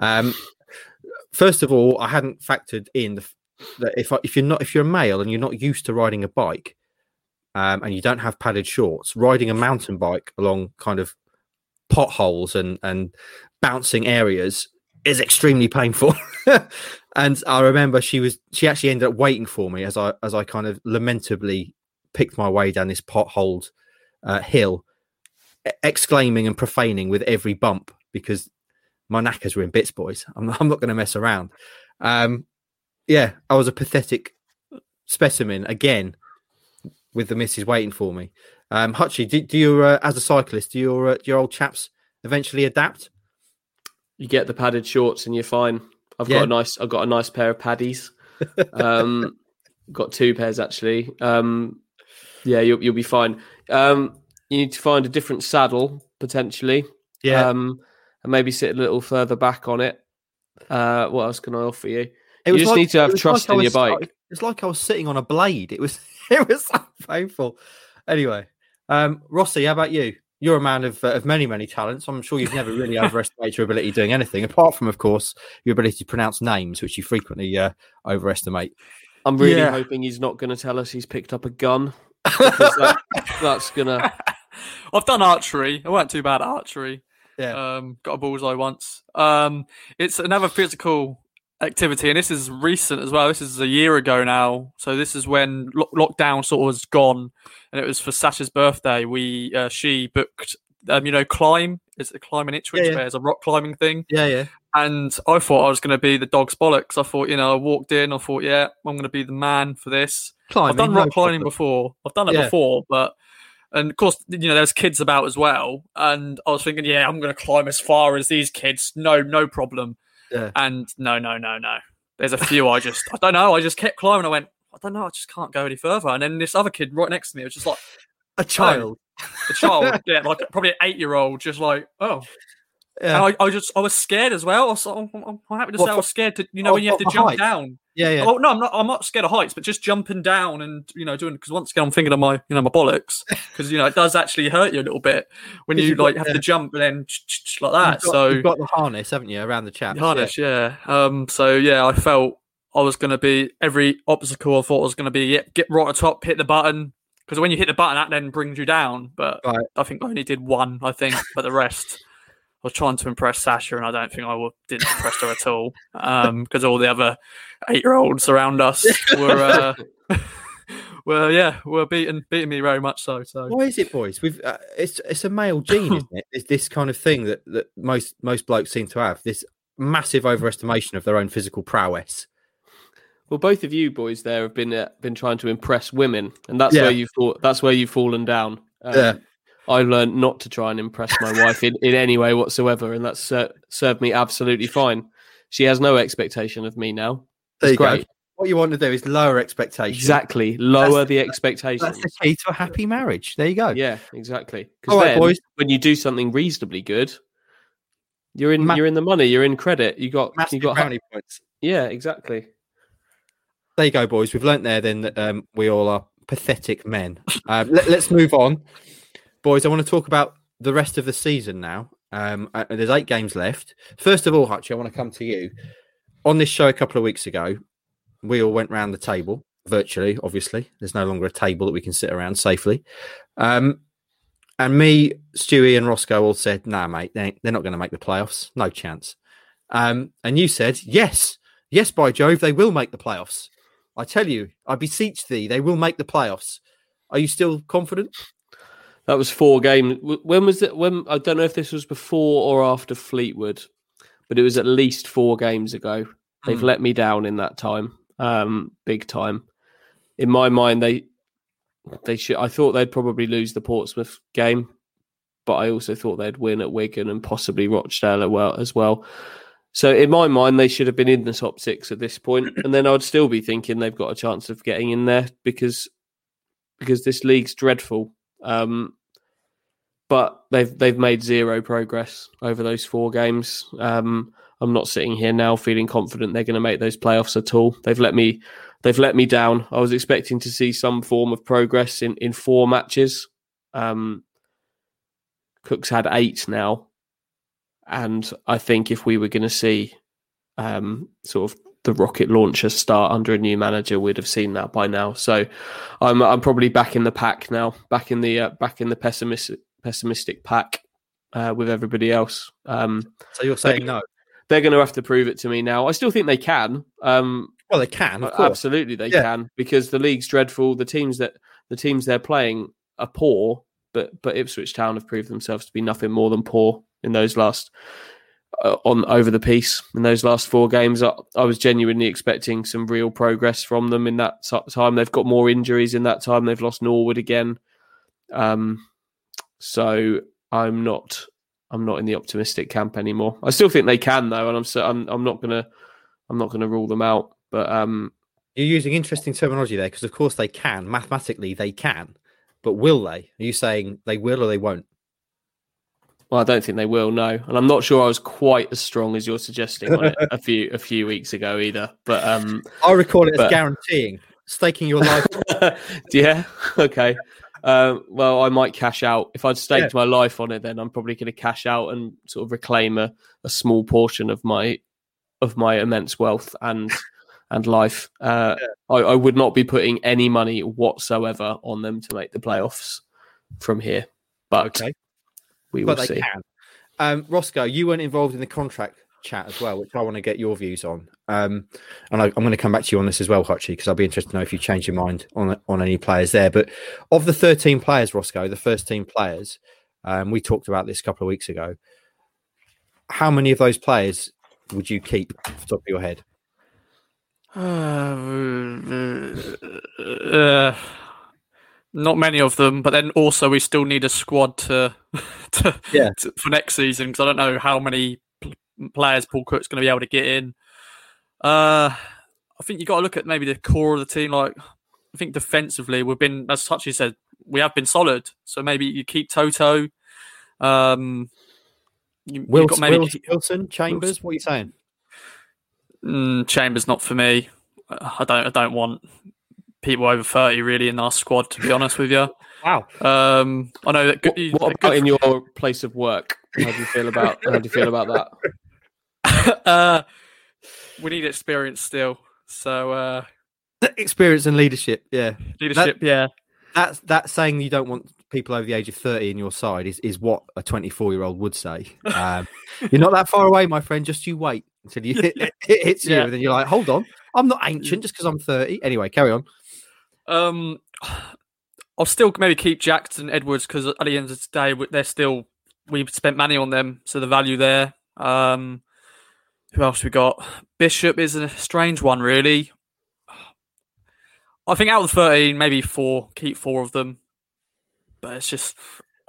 Um, first of all, I hadn't factored in the, that if I, if you're not if you're a male and you're not used to riding a bike, um, and you don't have padded shorts, riding a mountain bike along kind of potholes and and bouncing areas is extremely painful. and I remember she was she actually ended up waiting for me as I as I kind of lamentably picked my way down this potholed uh, hill, exclaiming and profaning with every bump because my knackers were in bits, boys. I'm, I'm not going to mess around. Um, yeah, I was a pathetic specimen again with the missus waiting for me. Um, Hutchie, do, do you, uh, as a cyclist, do your uh, do your old chaps eventually adapt? You get the padded shorts and you're fine. I've Yeah. got a nice I've got a nice pair of paddies. Um got two pairs actually. Um yeah, you'll you'll be fine. Um you need to find a different saddle potentially. Um and maybe sit a little further back on it. Uh what else can I offer you? It you just need to have trust I in your bike. It's like I was sitting on a blade. It was it was so painful. Anyway, um, Rossi, how about you? You're a man of, uh, of many, many talents. I'm sure you've never really overestimated your ability doing anything, apart from, of course, your ability to pronounce names, which you frequently uh, overestimate. I'm really Yeah. hoping he's not gonna tell us he's picked up a gun. That, that's gonna I've done archery. I weren't too bad at archery. Yeah. Um, got a bullseye once. Um, it's another physical activity, and this is recent as well. This is a year ago now. So this is when lo- lockdown sort of was gone, and it was for Sasha's birthday. We uh, she booked, um, you know, climb. It's a climb in Ipswich. Yeah, yeah. Where it's a rock climbing thing. Yeah, yeah. And I thought I was going to be the dog's bollocks. I thought, you know, I walked in. I thought, yeah, I'm going to be the man for this. Climbing, I've done no rock climbing problem. before. I've done it Yeah. before, but and of course, you know, there's kids about as well. And I was thinking, yeah, I'm going to climb as far as these kids. No, no problem. Yeah. And no, no, no, no. There's a few I just, I don't know. I just kept climbing. I went, I don't know. I just can't go any further. And then this other kid right next to me was just like A child. a child, yeah, like probably an eight year old, just like, oh. Yeah. I, I just, I was scared as well. I was, I'm, I'm happy to What, say I was scared to, you know, oh, when you have to jump heights? down. yeah, yeah. Oh no, I'm not. I'm not scared of heights, but just jumping down and you know doing because once again I'm thinking of my you know my bollocks because you know it does actually hurt you a little bit when you you've got- like have yeah. to jump and then like that. You've got, so you've got the harness, haven't you, around the chaps? harness, yeah. Um. So yeah, I felt I was going to be every obstacle. I thought was going to be yep, get right at top, hit the button because when you hit the button, that then brings you down. But Right. I think I only did one. I think, but the rest. I was trying to impress Sasha, and I don't think I wa- didn't impress her at all. Um, because all the other eight-year-olds around us were, uh, were yeah, were beating beating me very much so. So Why is it, boys? We've uh, it's it's a male gene, isn't it? It's this kind of thing that, that most most blokes seem to have this massive overestimation of their own physical prowess. Well, both of you boys there have been uh, been trying to impress women, and that's Yeah. where you thought that's where you've fallen down. Um, Yeah. I learned not to try and impress my wife in, in any way whatsoever, and that's ser- served me absolutely fine. She has no expectation of me now. There It's you go. What you want to do is lower expectations. Exactly, lower That's- the expectations. That's the key to a happy marriage. There you go. Yeah, exactly. Because All right, then, boys. when you do something reasonably good, you're in you're in the money. You're in credit. You got Massive you got brownie points. yeah, exactly. There you go, boys. We've learnt there then that um, we all are pathetic men. Um, let, us move on, boys. I want to talk about the rest of the season now. Um, there's eight games left. First of all, Hutchie, I want to come to you. On this show a couple of weeks ago, we all went round the table virtually. Obviously, there's no longer a table that we can sit around safely. Um, and me, Stewie, and Roscoe all said, "Nah, mate, they they're not going to make the playoffs. No chance." Um, and you said, "Yes, yes, by Jove, they will make the playoffs." I tell you, I beseech thee, they will make the playoffs. Are you still confident? That was four games. When was it? When I don't know if this was before or after Fleetwood, but it was at least four games ago. They've Hmm. let me down in that time, um, big time. In my mind, they they should. I thought they'd probably lose the Portsmouth game, but I also thought they'd win at Wigan and possibly Rochdale as well. As well. So in my mind, they should have been in the top six at this point, and then I'd still be thinking they've got a chance of getting in there because because this league's dreadful. Um, but they've they've made zero progress over those four games. Um, I'm not sitting here now feeling confident they're going to make those playoffs at all. They've let me they've let me down. I was expecting to see some form of progress in in four matches. Um, Cook's had eight now, and I think if we were going to see um, sort of the rocket launcher start under a new manager, we'd have seen that by now. So I'm I'm probably back in the pack now, back in the uh, back in the pessimistic pessimistic pack uh, with everybody else. Um, So you're saying no? they're going to have to prove it to me now. I still think they can. Um, Well, they can, of course. absolutely, they Yeah. can because the league's dreadful. The teams that the teams they're playing are poor, but but Ipswich Town have proved themselves to be nothing more than poor in those last uh, on over the piece in those last four games. I, I was genuinely expecting some real progress from them in that t- time. They've got more injuries in that time. They've lost Norwood again, um, so I'm not. I'm not in the optimistic camp anymore. I still think they can though, and I'm so, I'm I'm not gonna I'm not gonna rule them out. But um, You're using interesting terminology there because, of course, they can. Mathematically, they can. But will they? Are you saying they will or they won't? Well, I don't think they will. No, and I'm not sure I was quite as strong as you're suggesting on it a few a few weeks ago either. But um, I recall it as guaranteeing, staking your life. yeah, okay. Um, well, I might cash out if I'd staked my life on it. Then I'm probably going to cash out and sort of reclaim a, a small portion of my of my immense wealth and and life. Uh, I, I would not be putting any money whatsoever on them to make the playoffs from here. But Okay. We will but they see. can. Um, Roscoe, you weren't involved in the contract chat as well, which I want to get your views on. Um, and I, I'm going to come back to you on this as well, Hutchie, because I'll be interested to know if you changed your mind on on any players there. But of the 13 players, Roscoe, the first team players, um, we talked about this a couple of weeks ago. How many of those players would you keep off the top of your head? Uh, not many of them, but then also we still need a squad to, to, Yeah. to- for next season because I don't know how many players Paul Cook's going to be able to get in. Uh, I think you got to look at maybe the core of the team. Like I think defensively, we've been as such you said we have been solid. So maybe you keep Toto. Um, you, Wilson, got maybe Wilson, Wilson, Chambers, what are you saying? Mm, Chambers not for me. I don't. I don't want people over thirty really in our squad. To be honest with you, Wow. um, I know that. What, Good, what about in your place of work? How do you feel about how do you feel about that? uh, we need experience still. So uh, Experience and leadership, yeah. leadership, yeah. That's that saying you don't want people over the age of 30 in your side is, is what a 24 year old would say. Um, you're not that far away, my friend. Just you wait until you hit, it hits you. Yeah. And then you're like, hold on, I'm not ancient just because I'm 30. Anyway, carry on. Um, I'll still maybe keep Jackson Edwards because at the end of the day, they're still we spent money on them, so the value there. Um, who else we got? Bishop is a strange one, really. I think out of the thirteen, maybe four. Keep four of them, but it's just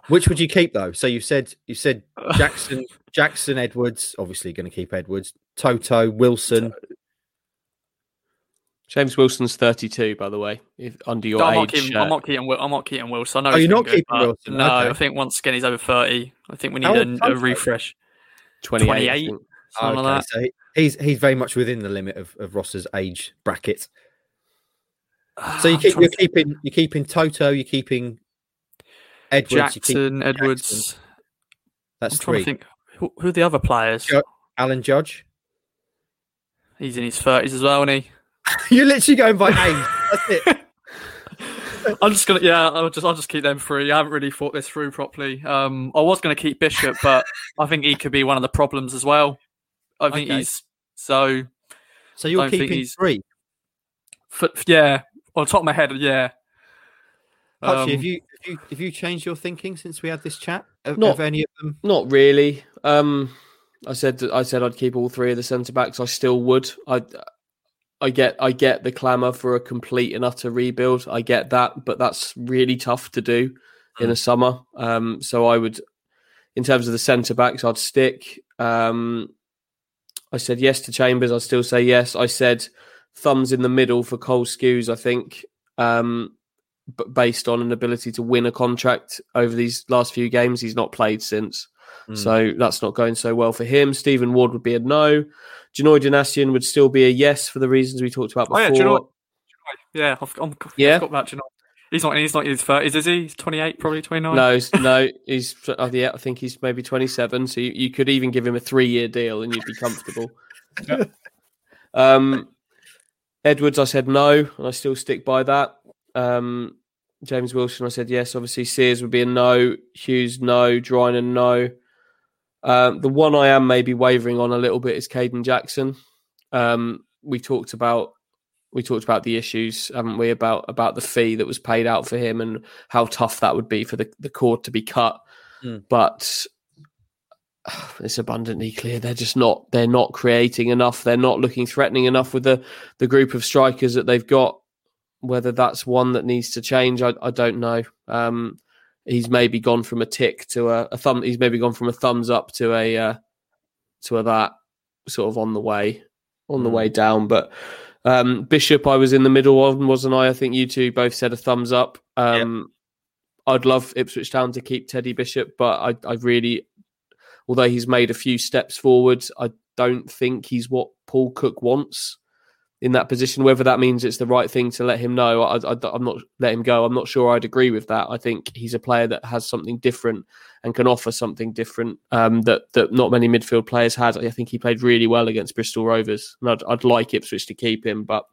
Which would you keep though? So you said you said Jackson, Jackson Edwards, obviously going to keep Edwards, Toto, Wilson. James Wilson's 32, by the way, if, under your I'm not age. keeping. uh, I'm not keeping. I'm not keeping Wilson. I know Oh, you're not good, keeping but Wilson? No, Okay. I think once again he's over thirty. I think we need a, a refresh. 28. I 28. think. Something like that. so he's he's very much within the limit of, of Ross's age bracket. So you keep, you're to keeping you're keeping Toto, you're keeping Edwards, you're Jackson, keeping Edwards. Jackson. That's I'm trying three. to think who, who are the other players. Alan Judge. He's in his thirties as well, isn't he? You're literally going by age. That's it. I'm just gonna, yeah, I'll just, I'll just keep them free. I haven't really thought this through properly. Um, I was gonna keep Bishop, but I think he could be one of the problems as well. I think Okay. he's so, So you're keeping he's- three. f- yeah, on top of my head, yeah. Actually, Um, have you have you have you changed your thinking since we had this chat? Have, Not- have any of them? Not really. Um, I said that- I said I'd keep all three of the centre backs. I still would. I I get I get the clamour for a complete and utter rebuild. I get that, but that's really tough to do in a summer. Um, so I would, in terms of the centre backs, I'd stick. Um, I said yes to Chambers. I'd still say yes. I said thumbs in the middle for Cole Skuse. I think, um, but based on an ability to win a contract over these last few games, he's not played since. So that's not going so well for him. Stephen Ward would be a no. Janoi Donacien would still be a yes for the reasons we talked about Oh, before. yeah, Janoi- Yeah, I've, I'm, Yeah? I've got that. He's not. He's not in his thirties, is he? He's 28, probably 29. No, s- no, he's. Oh, yeah, I think he's maybe twenty-seven. So you, you could even give him a three-year deal, and you'd be comfortable. um, Edwards, I said no, and I still stick by that. Um, James Wilson, I said yes. Obviously, Sears would be a no. Hughes, no. Drinan, no. Um, the one I am maybe wavering on a little bit is Kayden Jackson. Um, we talked about we talked about the issues, haven't we? About about the fee that was paid out for him and how tough that would be for the, the cord to be cut. Mm. But it's abundantly clear they're just not they're not creating enough. They're not looking threatening enough with the the group of strikers that they've got. Whether that's one that needs to change, I, I don't know. Um, he's maybe gone from a tick to a, a thumb. He's maybe gone from a thumbs up to a uh, to a that sort of on the way on the way down. But um, Bishop, I was in the middle on, wasn't I? I think you two both said a thumbs up. Um, I'd love Ipswich Town to keep Teddy Bishop, but I, I really, although he's made a few steps forward, I don't think he's what Paul Cook wants in that position. Whether that means it's the right thing to let him know, I, am not let him go. I'm not sure I'd agree with that. I think he's a player that has something different and can offer something different um, that that not many midfield players had. I think he played really well against Bristol Rovers, and I'd, I'd like Ipswich to keep him, but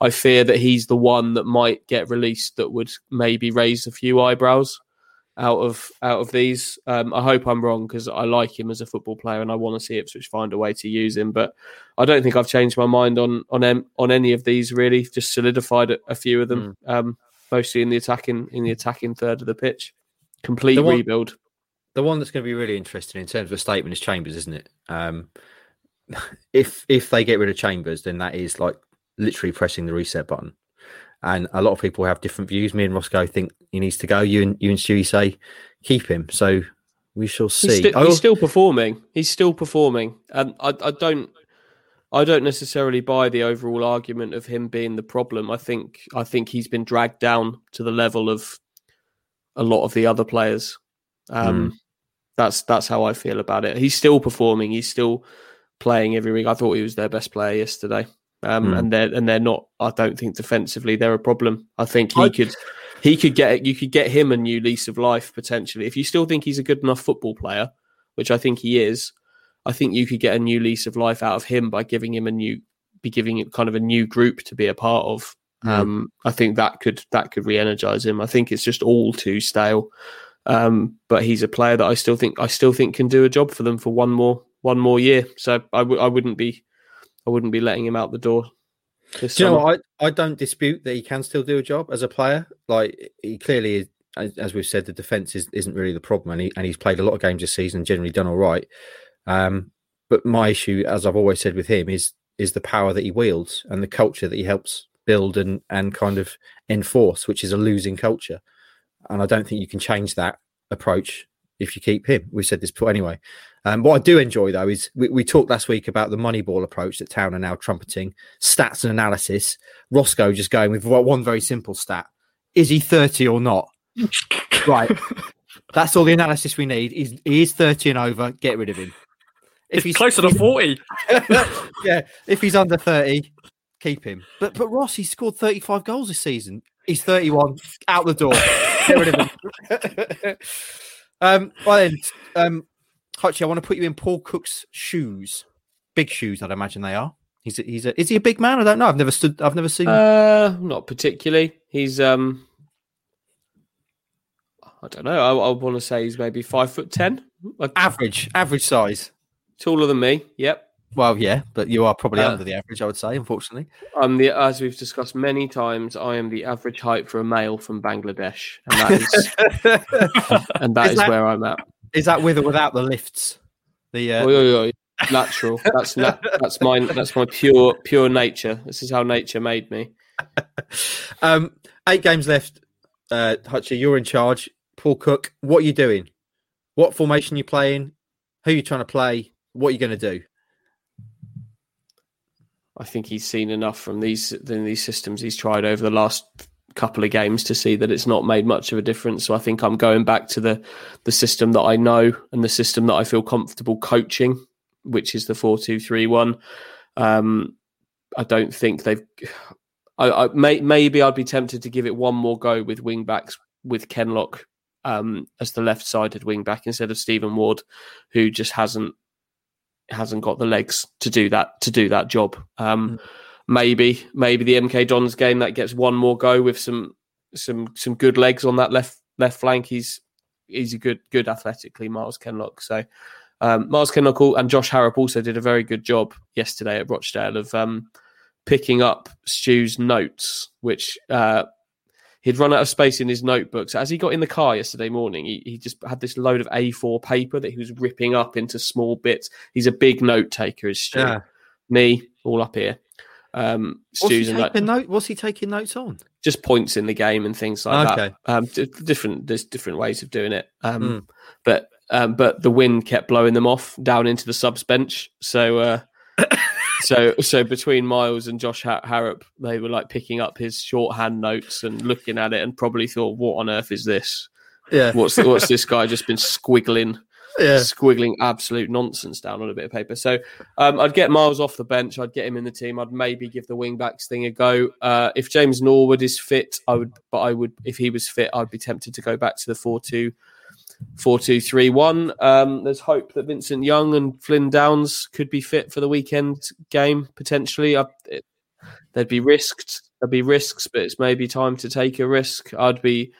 I fear that he's the one that might get released that would maybe raise a few eyebrows out of out of these. Um, I hope I'm wrong because I like him as a football player and I want to see Ipswich find a way to use him. But I don't think I've changed my mind on on em- on any of these really. Just solidified a, a few of them, um, mostly in the attacking in the attacking third of the pitch. Complete The one- rebuild. the one that's going to be really interesting in terms of a statement is Chambers, isn't it? Um, if if they get rid of Chambers, then that is like literally pressing the reset button. And a lot of people have different views. Me and Roscoe think he needs to go. You and you and Stewie say keep him. So we shall see. He's, sti- he's still performing. He's still performing, and I, I don't, I don't necessarily buy the overall argument of him being the problem. I think, I think he's been dragged down to the level of a lot of the other players. Um, That's that's how I feel about it. He's still performing. He's still playing every week. I thought he was their best player yesterday. Um, Hmm. and they're and they're not. I don't think defensively they're a problem. I think he I- could he could get you could get him a new lease of life potentially if you still think he's a good enough football player, which I think he is. I think you could get a new lease of life out of him by giving him a new, be giving him kind of a new group to be a part of. Um, I think that could that could re-energize him. I think it's just all too stale. Um, but he's a player that I still think I still think can do a job for them for one more one more year. So I w- I wouldn't be I wouldn't be letting him out the door. Do you know? I, I don't dispute that he can still do a job as a player. Like he clearly is, as, we've said, the defense is, isn't really the problem, and he and he's played a lot of games this season, and generally done all right. Um, but my issue, as I've always said with him, is is the power that he wields and the culture that he helps build and and kind of enforce, which is a losing culture. And I don't think you can change that approach if you keep him. We've said this before anyway. Um, what I do enjoy though is we, we talked last week about the Moneyball approach that Town are now trumpeting, stats and analysis. Roscoe just going with one very simple stat: is he thirty or not? right, that's all the analysis we need. He's, he is thirty and over. Get rid of him. If he's closer to 40. yeah, if he's under 30, keep him. But but Ross, he scored 35 goals this season. He's 31, out the door. Get rid of him. um, well then, um, Hutchie, I want to put you in Paul Cook's shoes. Big shoes, I'd imagine they are. He's a, he's a, is he a big man? I don't know. I've never stood. I've never seen. Uh, not particularly. He's um, I don't know. I, I want to say he's maybe five foot ten, average, average size. taller than me. Yep. Well, yeah, but you are probably Uh, under the average, I would say. Unfortunately, I'm the as we've discussed many times. I am the average height for a male from Bangladesh, and that is and that Is is that- where I'm at. Is that with or without the lifts? The uh, natural. That's na- that's mine. That's my pure pure nature. This is how nature made me. Um, eight games left. Uh, Hutchie, you're in charge. Paul Cook, what are you doing? What formation you playing? Who are you trying to play? What are you going to do? I think he's seen enough from these in these systems he's tried over the last couple of games to see that it's not made much of a difference. So I think I'm going back to the the system that I know and the system that I feel comfortable coaching, which is the four two three one. Um, I don't think they've. I, I may, maybe I'd be tempted to give it one more go with wing backs with Kenlock um, as the left sided wing back instead of Stephen Ward, who just hasn't hasn't got the legs to do that to do that job. Um, Maybe maybe the MK Dons game that gets one more go with some some some good legs on that left left flank. He's he's a good good athletically, Miles Kenlock. So um, Miles Kenlock and Josh Harrop also did a very good job yesterday at Rochdale of um, picking up Stu's notes, which uh, he'd run out of space in his notebooks. As he got in the car yesterday morning, he, he just had this load of A4 paper that he was ripping up into small bits. He's a big note taker, is Stu. Yeah. Me, all up here. Um, What's he, Stu's and like, taking note, what's he taking notes on? just points in the game and things like Okay. that. Um, d- different, there's different ways of doing it. Um, Mm. But um, but the wind kept blowing them off down into the subs bench. So uh, so so between Miles and Josh ha- Harrop, they were like picking up his shorthand notes and looking at it and probably thought, "What on earth is this? Yeah. What's what's this guy just been squiggling?" Yeah. squiggling absolute nonsense down on a bit of paper. So um, I'd get Miles off the bench. I'd get him in the team. I'd maybe give the wing backs thing a go. Uh, if James Norwood is fit, I would. But I would, if he was fit, I'd be tempted to go back to the four-two, four-two-three-one. Um, there's hope that Vincent Young and Flynn Downes could be fit for the weekend game potentially. I, it, there'd be risks. There'd be risks, but it's maybe time to take a risk. I'd be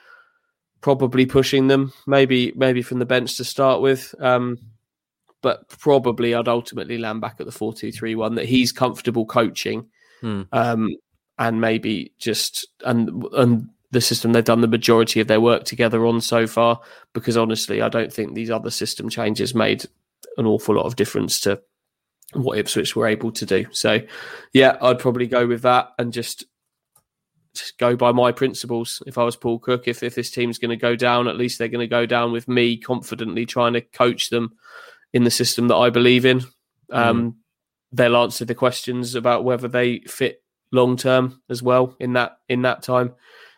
probably pushing them, maybe maybe from the bench to start with. Um, but probably I'd ultimately land back at the four two three one that he's comfortable coaching, Hmm. um, and maybe just and and the system they've done the majority of their work together on so far. Because honestly, I don't think these other system changes made an awful lot of difference to what Ipswich were able to do. So, yeah, I'd probably go with that and just just go by my principles. If I was Paul Cook, if if this team's going to go down, at least they're going to go down with me confidently trying to coach them in the system that I believe in. Um, They'll answer the questions about whether they fit long term as well in that in that time,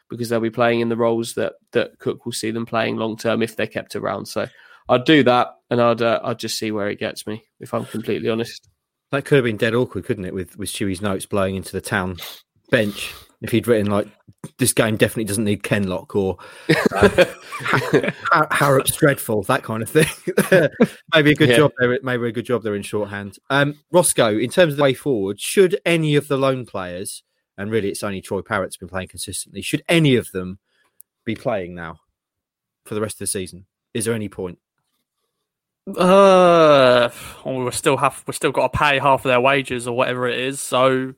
because they'll be playing in the roles that that Cook will see them playing long term if they're kept around. So I'd do that, and I'd uh, I'd just see where it gets me. If I'm completely honest. That could have been dead awkward, couldn't it? With with Stewie's notes blowing into the town bench. If he'd written like, "This game definitely doesn't need Kenlock" or uh, Har- Harrop's dreadful, that kind of thing. maybe a good Yeah. job there. Maybe a good job there in shorthand. Um, Roscoe, in terms of the way forward, should any of the lone players, and really it's only Troy Parrott's been playing consistently, should any of them be playing now for the rest of the season? Is there any point? Uh, well, we still have we still got to pay half of their wages or whatever it is. So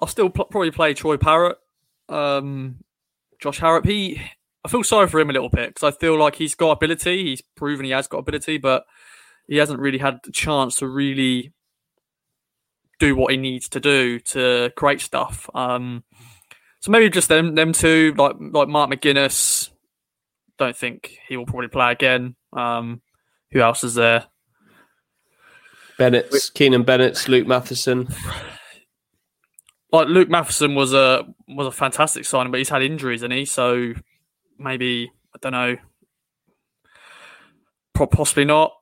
I'll still pl- probably play Troy Parrott, um, Josh Harrop. He, I feel sorry for him a little bit because I feel like he's got ability. He's proven he has got ability, but he hasn't really had the chance to really do what he needs to do to create stuff. Um, so maybe just them them two, like like Mark McGuinness. Don't think he will probably play again. Um, who else is there? Bennetts, Keanan Bennetts, Luke Matheson. like Luke Matheson was a was a fantastic signing, but he's had injuries, and he so maybe I don't know, possibly not.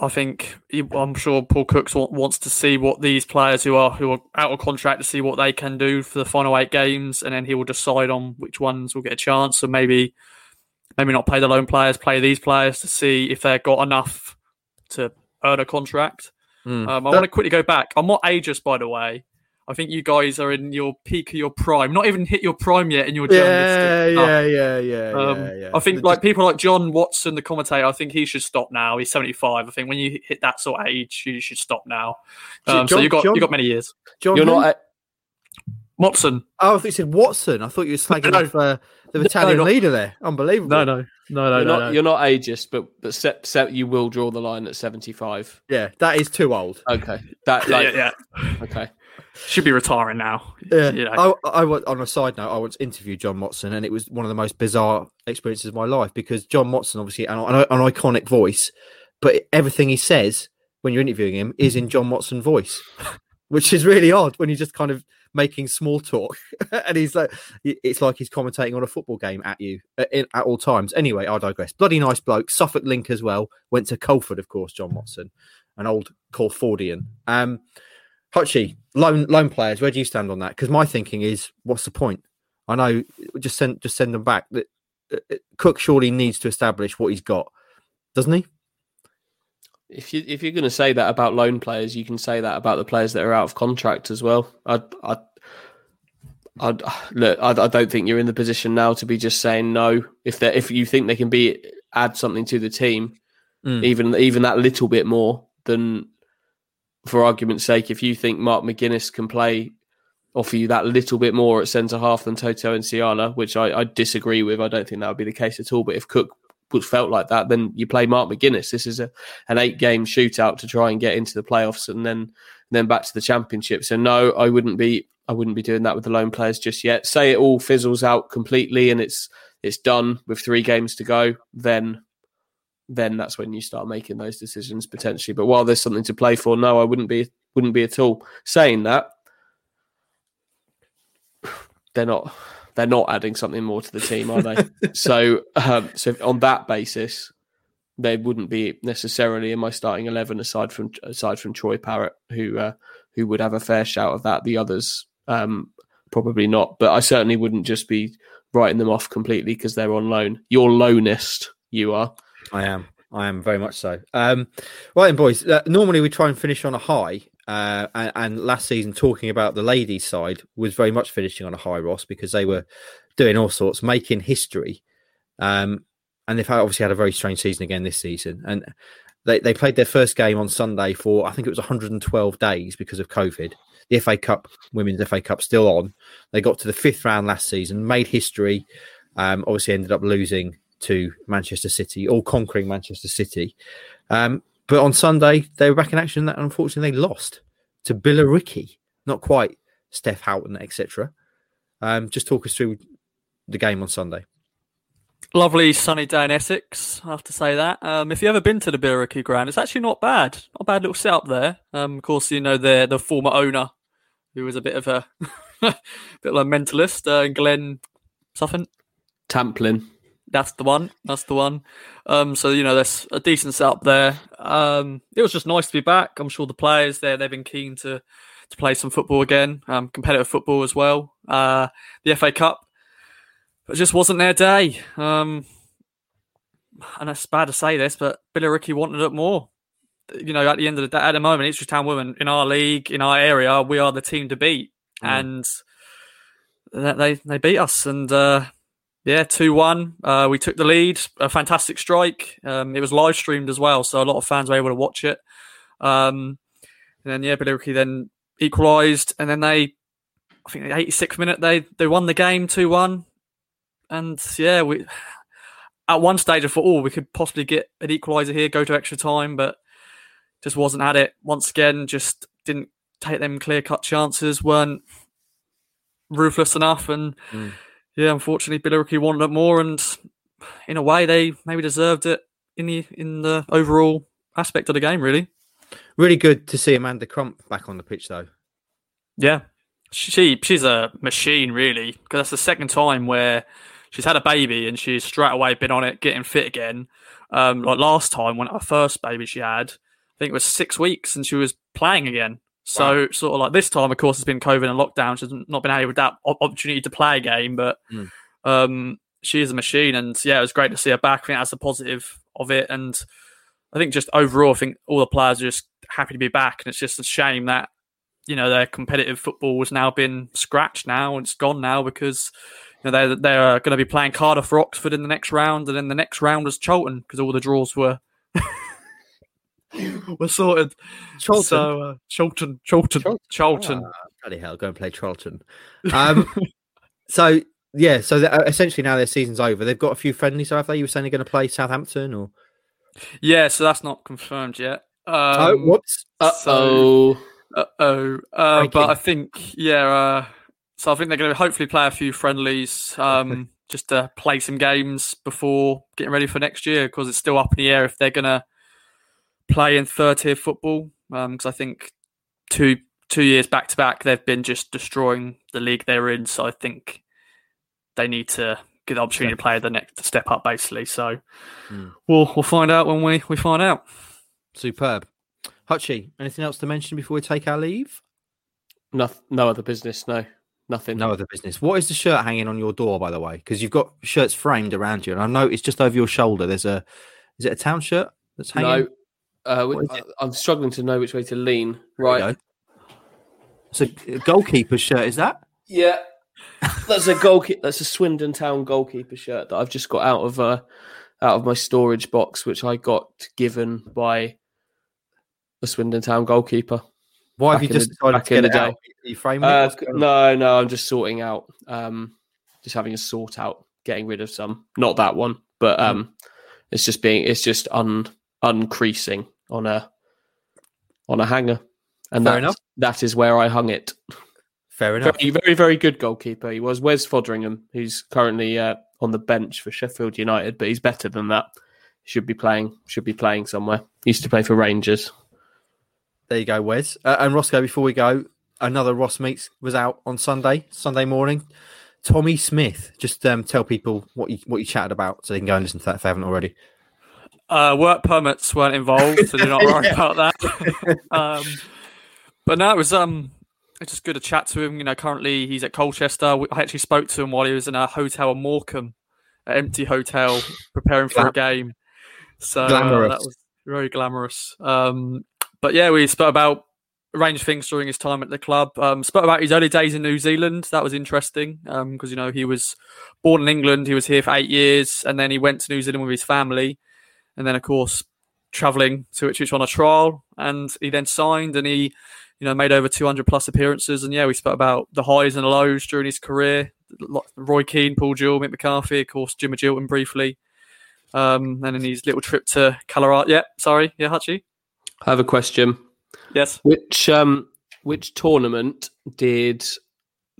I think he, I'm sure Paul Cooks wants to see what these players who are who are out of contract to see what they can do for the final eight games, and then he will decide on which ones will get a chance. So maybe maybe not play the lone players, play these players to see if they've got enough to earn a contract. Hmm. Um, I want to quickly go back. I'm not ageist, by the way. I think you guys are in your peak of your prime. Not even hit your prime yet in your journalistic stuff. yeah, yeah, yeah, Um, yeah, yeah. I think like people like John Watson, the commentator, I think he should stop now. He's 75. I think when you hit that sort of age, you should stop now. Um, so John- you got John- you got many years. John, You're who? not. Watson, Oh, I thought you said Watson. I thought you were slagging No. off uh, the battalion no, leader there. Unbelievable. No, no, no, no, you're, no. not, no. you're not ageist, but but set, set, you will draw the line at 75. Yeah, that is too old. Okay, that Yeah, like yeah, okay. Should be retiring now. Yeah. You know. I, I on a side note, I once interviewed John Motson, and it was one of the most bizarre experiences of my life because John Motson, obviously, an, an, an iconic voice, but everything he says when you're interviewing him is in John Motson voice, which is really odd when you're just kind of making small talk, and he's like, it's like he's commentating on a football game at you at, at all times. Anyway, I digress. Bloody nice bloke, Suffolk link as well. Went to Culford, of course. John Watson, an old Culfordian. Um, Hutchie, loan loan players, where do you stand on that? Because my thinking is, what's the point? I know, just send just send them back. That uh, Cook surely needs to establish what he's got, doesn't he? If you if you're going to say that about loan players, you can say that about the players that are out of contract as well. I I I look. I, I don't think you're in the position now to be just saying no. If they if you think they can be add something to the team, Mm. even even that little bit more, then for argument's sake, if you think Mark McGuinness can play, offer you that little bit more at centre half than Toto and Nsiala, which I, I disagree with. I don't think that would be the case at all. But if Cook felt like that, then you play Mark McGuinness. This is a an eight game shootout to try and get into the playoffs and then then back to the championship. So no, I wouldn't be I wouldn't be doing that with the lone players just yet. Say it all fizzles out completely and it's it's done with three games to go, then then that's when you start making those decisions potentially. But while there's something to play for, no, I wouldn't be wouldn't be at all. Saying that, they're not they're not adding something more to the team, are they? so um, so on that basis, they wouldn't be necessarily in my starting eleven aside from aside from Troy Parrott, who uh, who would have a fair shout of that. The others um, probably not, but I certainly wouldn't just be writing them off completely because they're on loan. You're loanist, you are. I am. I am very much so. Um, right then, boys. Uh, normally we try and finish on a high, uh, and, and last season talking about the ladies' side was very much finishing on a high, Ross, because they were doing all sorts, making history, um, and they've obviously had a very strange season again this season. And they they played their first game on Sunday for I think it was 112 days because of COVID. The FA Cup, Women's FA Cup, still on. They got to the fifth round last season, made history. Um, obviously, ended up losing to Manchester City, or conquering Manchester City. Um, but on Sunday, they were back in action, That unfortunately, they lost to Billericay. Not quite Steph Houghton, etc. Um, just talk us through the game on Sunday. Lovely sunny day in Essex. I have to say that. Um, if you've ever been to the Billericay ground, it's actually not bad. Not a bad little setup there. Um, of course, you know the the former owner, who was a bit of a bit of a mentalist, uh, Glenn Suffin. Tamplin. That's the one. That's the one. Um, so you know, there's a decent setup there. Um, it was just nice to be back. I'm sure the players there they've been keen to to play some football again, um, competitive football as well. Uh, the FA Cup, it just wasn't their day. Um, and it's bad to say this, but Billericay wanted it more. You know, at the end of the day, at the moment, Ipswich Town Women in our league, in our area, we are the team to beat, and they they, they beat us. And uh, yeah, two one. Uh, we took the lead. A fantastic strike. Um, it was live streamed as well, so a lot of fans were able to watch it. Um, and then yeah, Billericay then equalised, and then they, I think the 86th minute they they won the game two one. And yeah, we at one stage I thought, oh, we could possibly get an equaliser here, go to extra time, but just wasn't at it. Once again, just didn't take them clear cut chances, weren't ruthless enough, and yeah, unfortunately, Billericay wanted it more, and in a way, they maybe deserved it in the in the overall aspect of the game. Really, Really good to see Amanda Crump back on the pitch, though. yeah, she she's a machine, really, because that's the second time where she's had a baby and she's straight away been on it, getting fit again. Um, like last time when her first baby she had, I think it was six weeks, and she was playing again. So sort of like this time, of course, it's been COVID and lockdown. She's not been able to that opportunity to play a game, but Mm. um, she is a machine, and yeah, it was great to see her back. I think that's the positive of it, and I think just overall, I think all the players are just happy to be back, and it's just a shame that you know their competitive football has now been scratched now and it's gone now because you know they're they're going to be playing Cardiff for Oxford in the next round, and then the next round was Cholton because all the draws were were sorted. Cholton? So, uh, Cholton, Cholton, Chol- Cholton. Ah, bloody hell, go and play Charlton. Um, so Yeah, so uh, essentially now their season's over. They've got a few friendlies, so have they? You were saying they're going to play Southampton or? Yeah, so that's not confirmed yet. Um, oh, whoops! Uh oh. Uh oh. Uh, but I think, yeah. Uh, so I think they're going to hopefully play a few friendlies um, just to play some games before getting ready for next year because it's still up in the air if they're going to play in third tier football. Because I think two two years back to back they've been just destroying the league they're in. So I think they need to get the opportunity to play the next step up basically. So Hmm. we'll we'll find out when we we find out. Superb. Hutchie, anything else to mention before we take our leave? No, no other business. No, nothing. No other business. What is the shirt hanging on your door, by the way? Because you've got shirts framed around you, and I noticed just over your shoulder there's a. Is it a town shirt that's hanging? No. Uh, I, I'm struggling to know which way to lean. Right. go. So a goalkeeper's shirt is that? Yeah. That's a goalkeeper. That's a Swindon Town goalkeeper shirt that I've just got out of uh, out of my storage box, which I got given by the Swindon Town goalkeeper. Why have you just the- decided back to get in it the out? day. Are you framing it? Uh, What's no, no, I'm just sorting out. Um, just having a sort out, getting rid of some. Not that one, but um, it's just being. It's just un uncreasing on a on a hanger, and Fair that enough. that is where I hung it. Fair enough. Very, very, very good goalkeeper. He was Wes Foderingham, who's currently uh, on the bench for Sheffield United, but he's better than that. Should be playing. Should be playing somewhere. Used to play for Rangers. There you go, Wes. Uh, and Roscoe, before we go, another Ross Meets was out on Sunday, Sunday morning. Tommy Smith. Just um, tell people what you what you chatted about so they can go and listen to that if they haven't already. Uh, work permits weren't involved, so do not worry about that. um, but no, it was um, it's just good to chat to him. You know, currently he's at Colchester. I actually spoke to him while he was in a hotel in Morecambe, an empty hotel, preparing for a game. So uh, that was very glamorous. Um, but yeah, we spoke about a range of things during his time at the club. Um, spoke about his early days in New Zealand. That was interesting because you know he was born in England. He was here for eight years, and then he went to New Zealand with his family and then of course traveling to Ipswich on a trial, and he then signed, and he, you know, made over 200 plus appearances, and yeah, we spoke about the highs and lows during his career. Roy Keane, Paul Jewell, Mick McCarthy, of course, Jim Magilton briefly, um, and then his little trip to Colorado. Yeah, sorry, yeah, Hutchie. I have a question. Yes. Which um which tournament did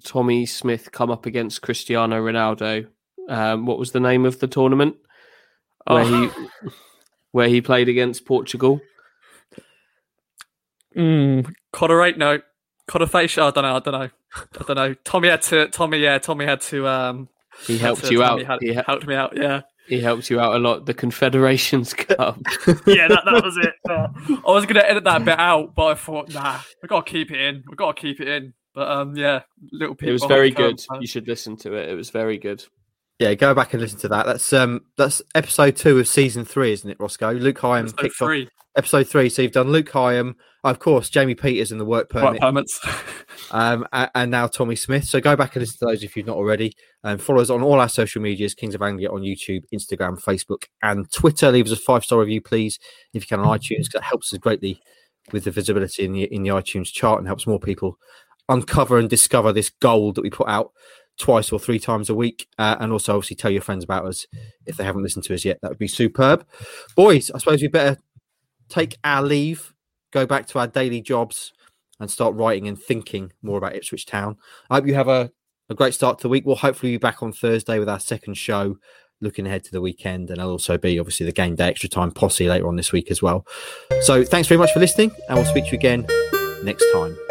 Tommy Smith come up against Cristiano Ronaldo? Um, what was the name of the tournament where Oh. he where he played against Portugal? Mm, Coderate, no. Coderfacia, I don't know, I don't know. I don't know. Tommy had to, Tommy, yeah, Tommy had to, um, He helped to- you Tommy out. had- He, he, helped me out, yeah. he helped you out a lot. The Confederations Cup. yeah, that, that was it. Uh, I was going to edit that bit out, but I thought, nah, we got to keep it in. we got to keep it in. But um, yeah, little it was very good. You should listen to it. It was very good. Yeah, go back and listen to that. That's um that's episode two of season three, isn't it, Roscoe? Luke Hyam Episode kicked off three, episode three. So you've done Luke Hyam, of course, Jamie Peters in the work permit, permits. um, a- and now Tommy Smith. So go back and listen to those if you've not already. And follow us on all our social medias, Kings of Anglia on YouTube, Instagram, Facebook, and Twitter. Leave us a five star review, please, if you can on iTunes, because that helps us greatly with the visibility in the in the iTunes chart and helps more people uncover and discover this gold that we put out twice or three times a week. Uh, and also, obviously, tell your friends about us if they haven't listened to us yet. That would be superb. Boys, I suppose we better take our leave, go back to our daily jobs, and start writing and thinking more about Ipswich Town. I hope you have a, a great start to the week. We'll hopefully be back on Thursday with our second show, looking ahead to the weekend. And there'll also be, obviously, the game day extra time posse later on this week as well. So thanks very much for listening, and we'll speak to you again next time.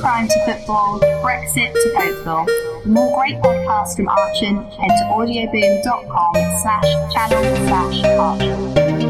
Crime to football, Brexit to. For more great podcasts from Archon, head to audioboom.com slash channel slash Archon.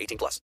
18 plus.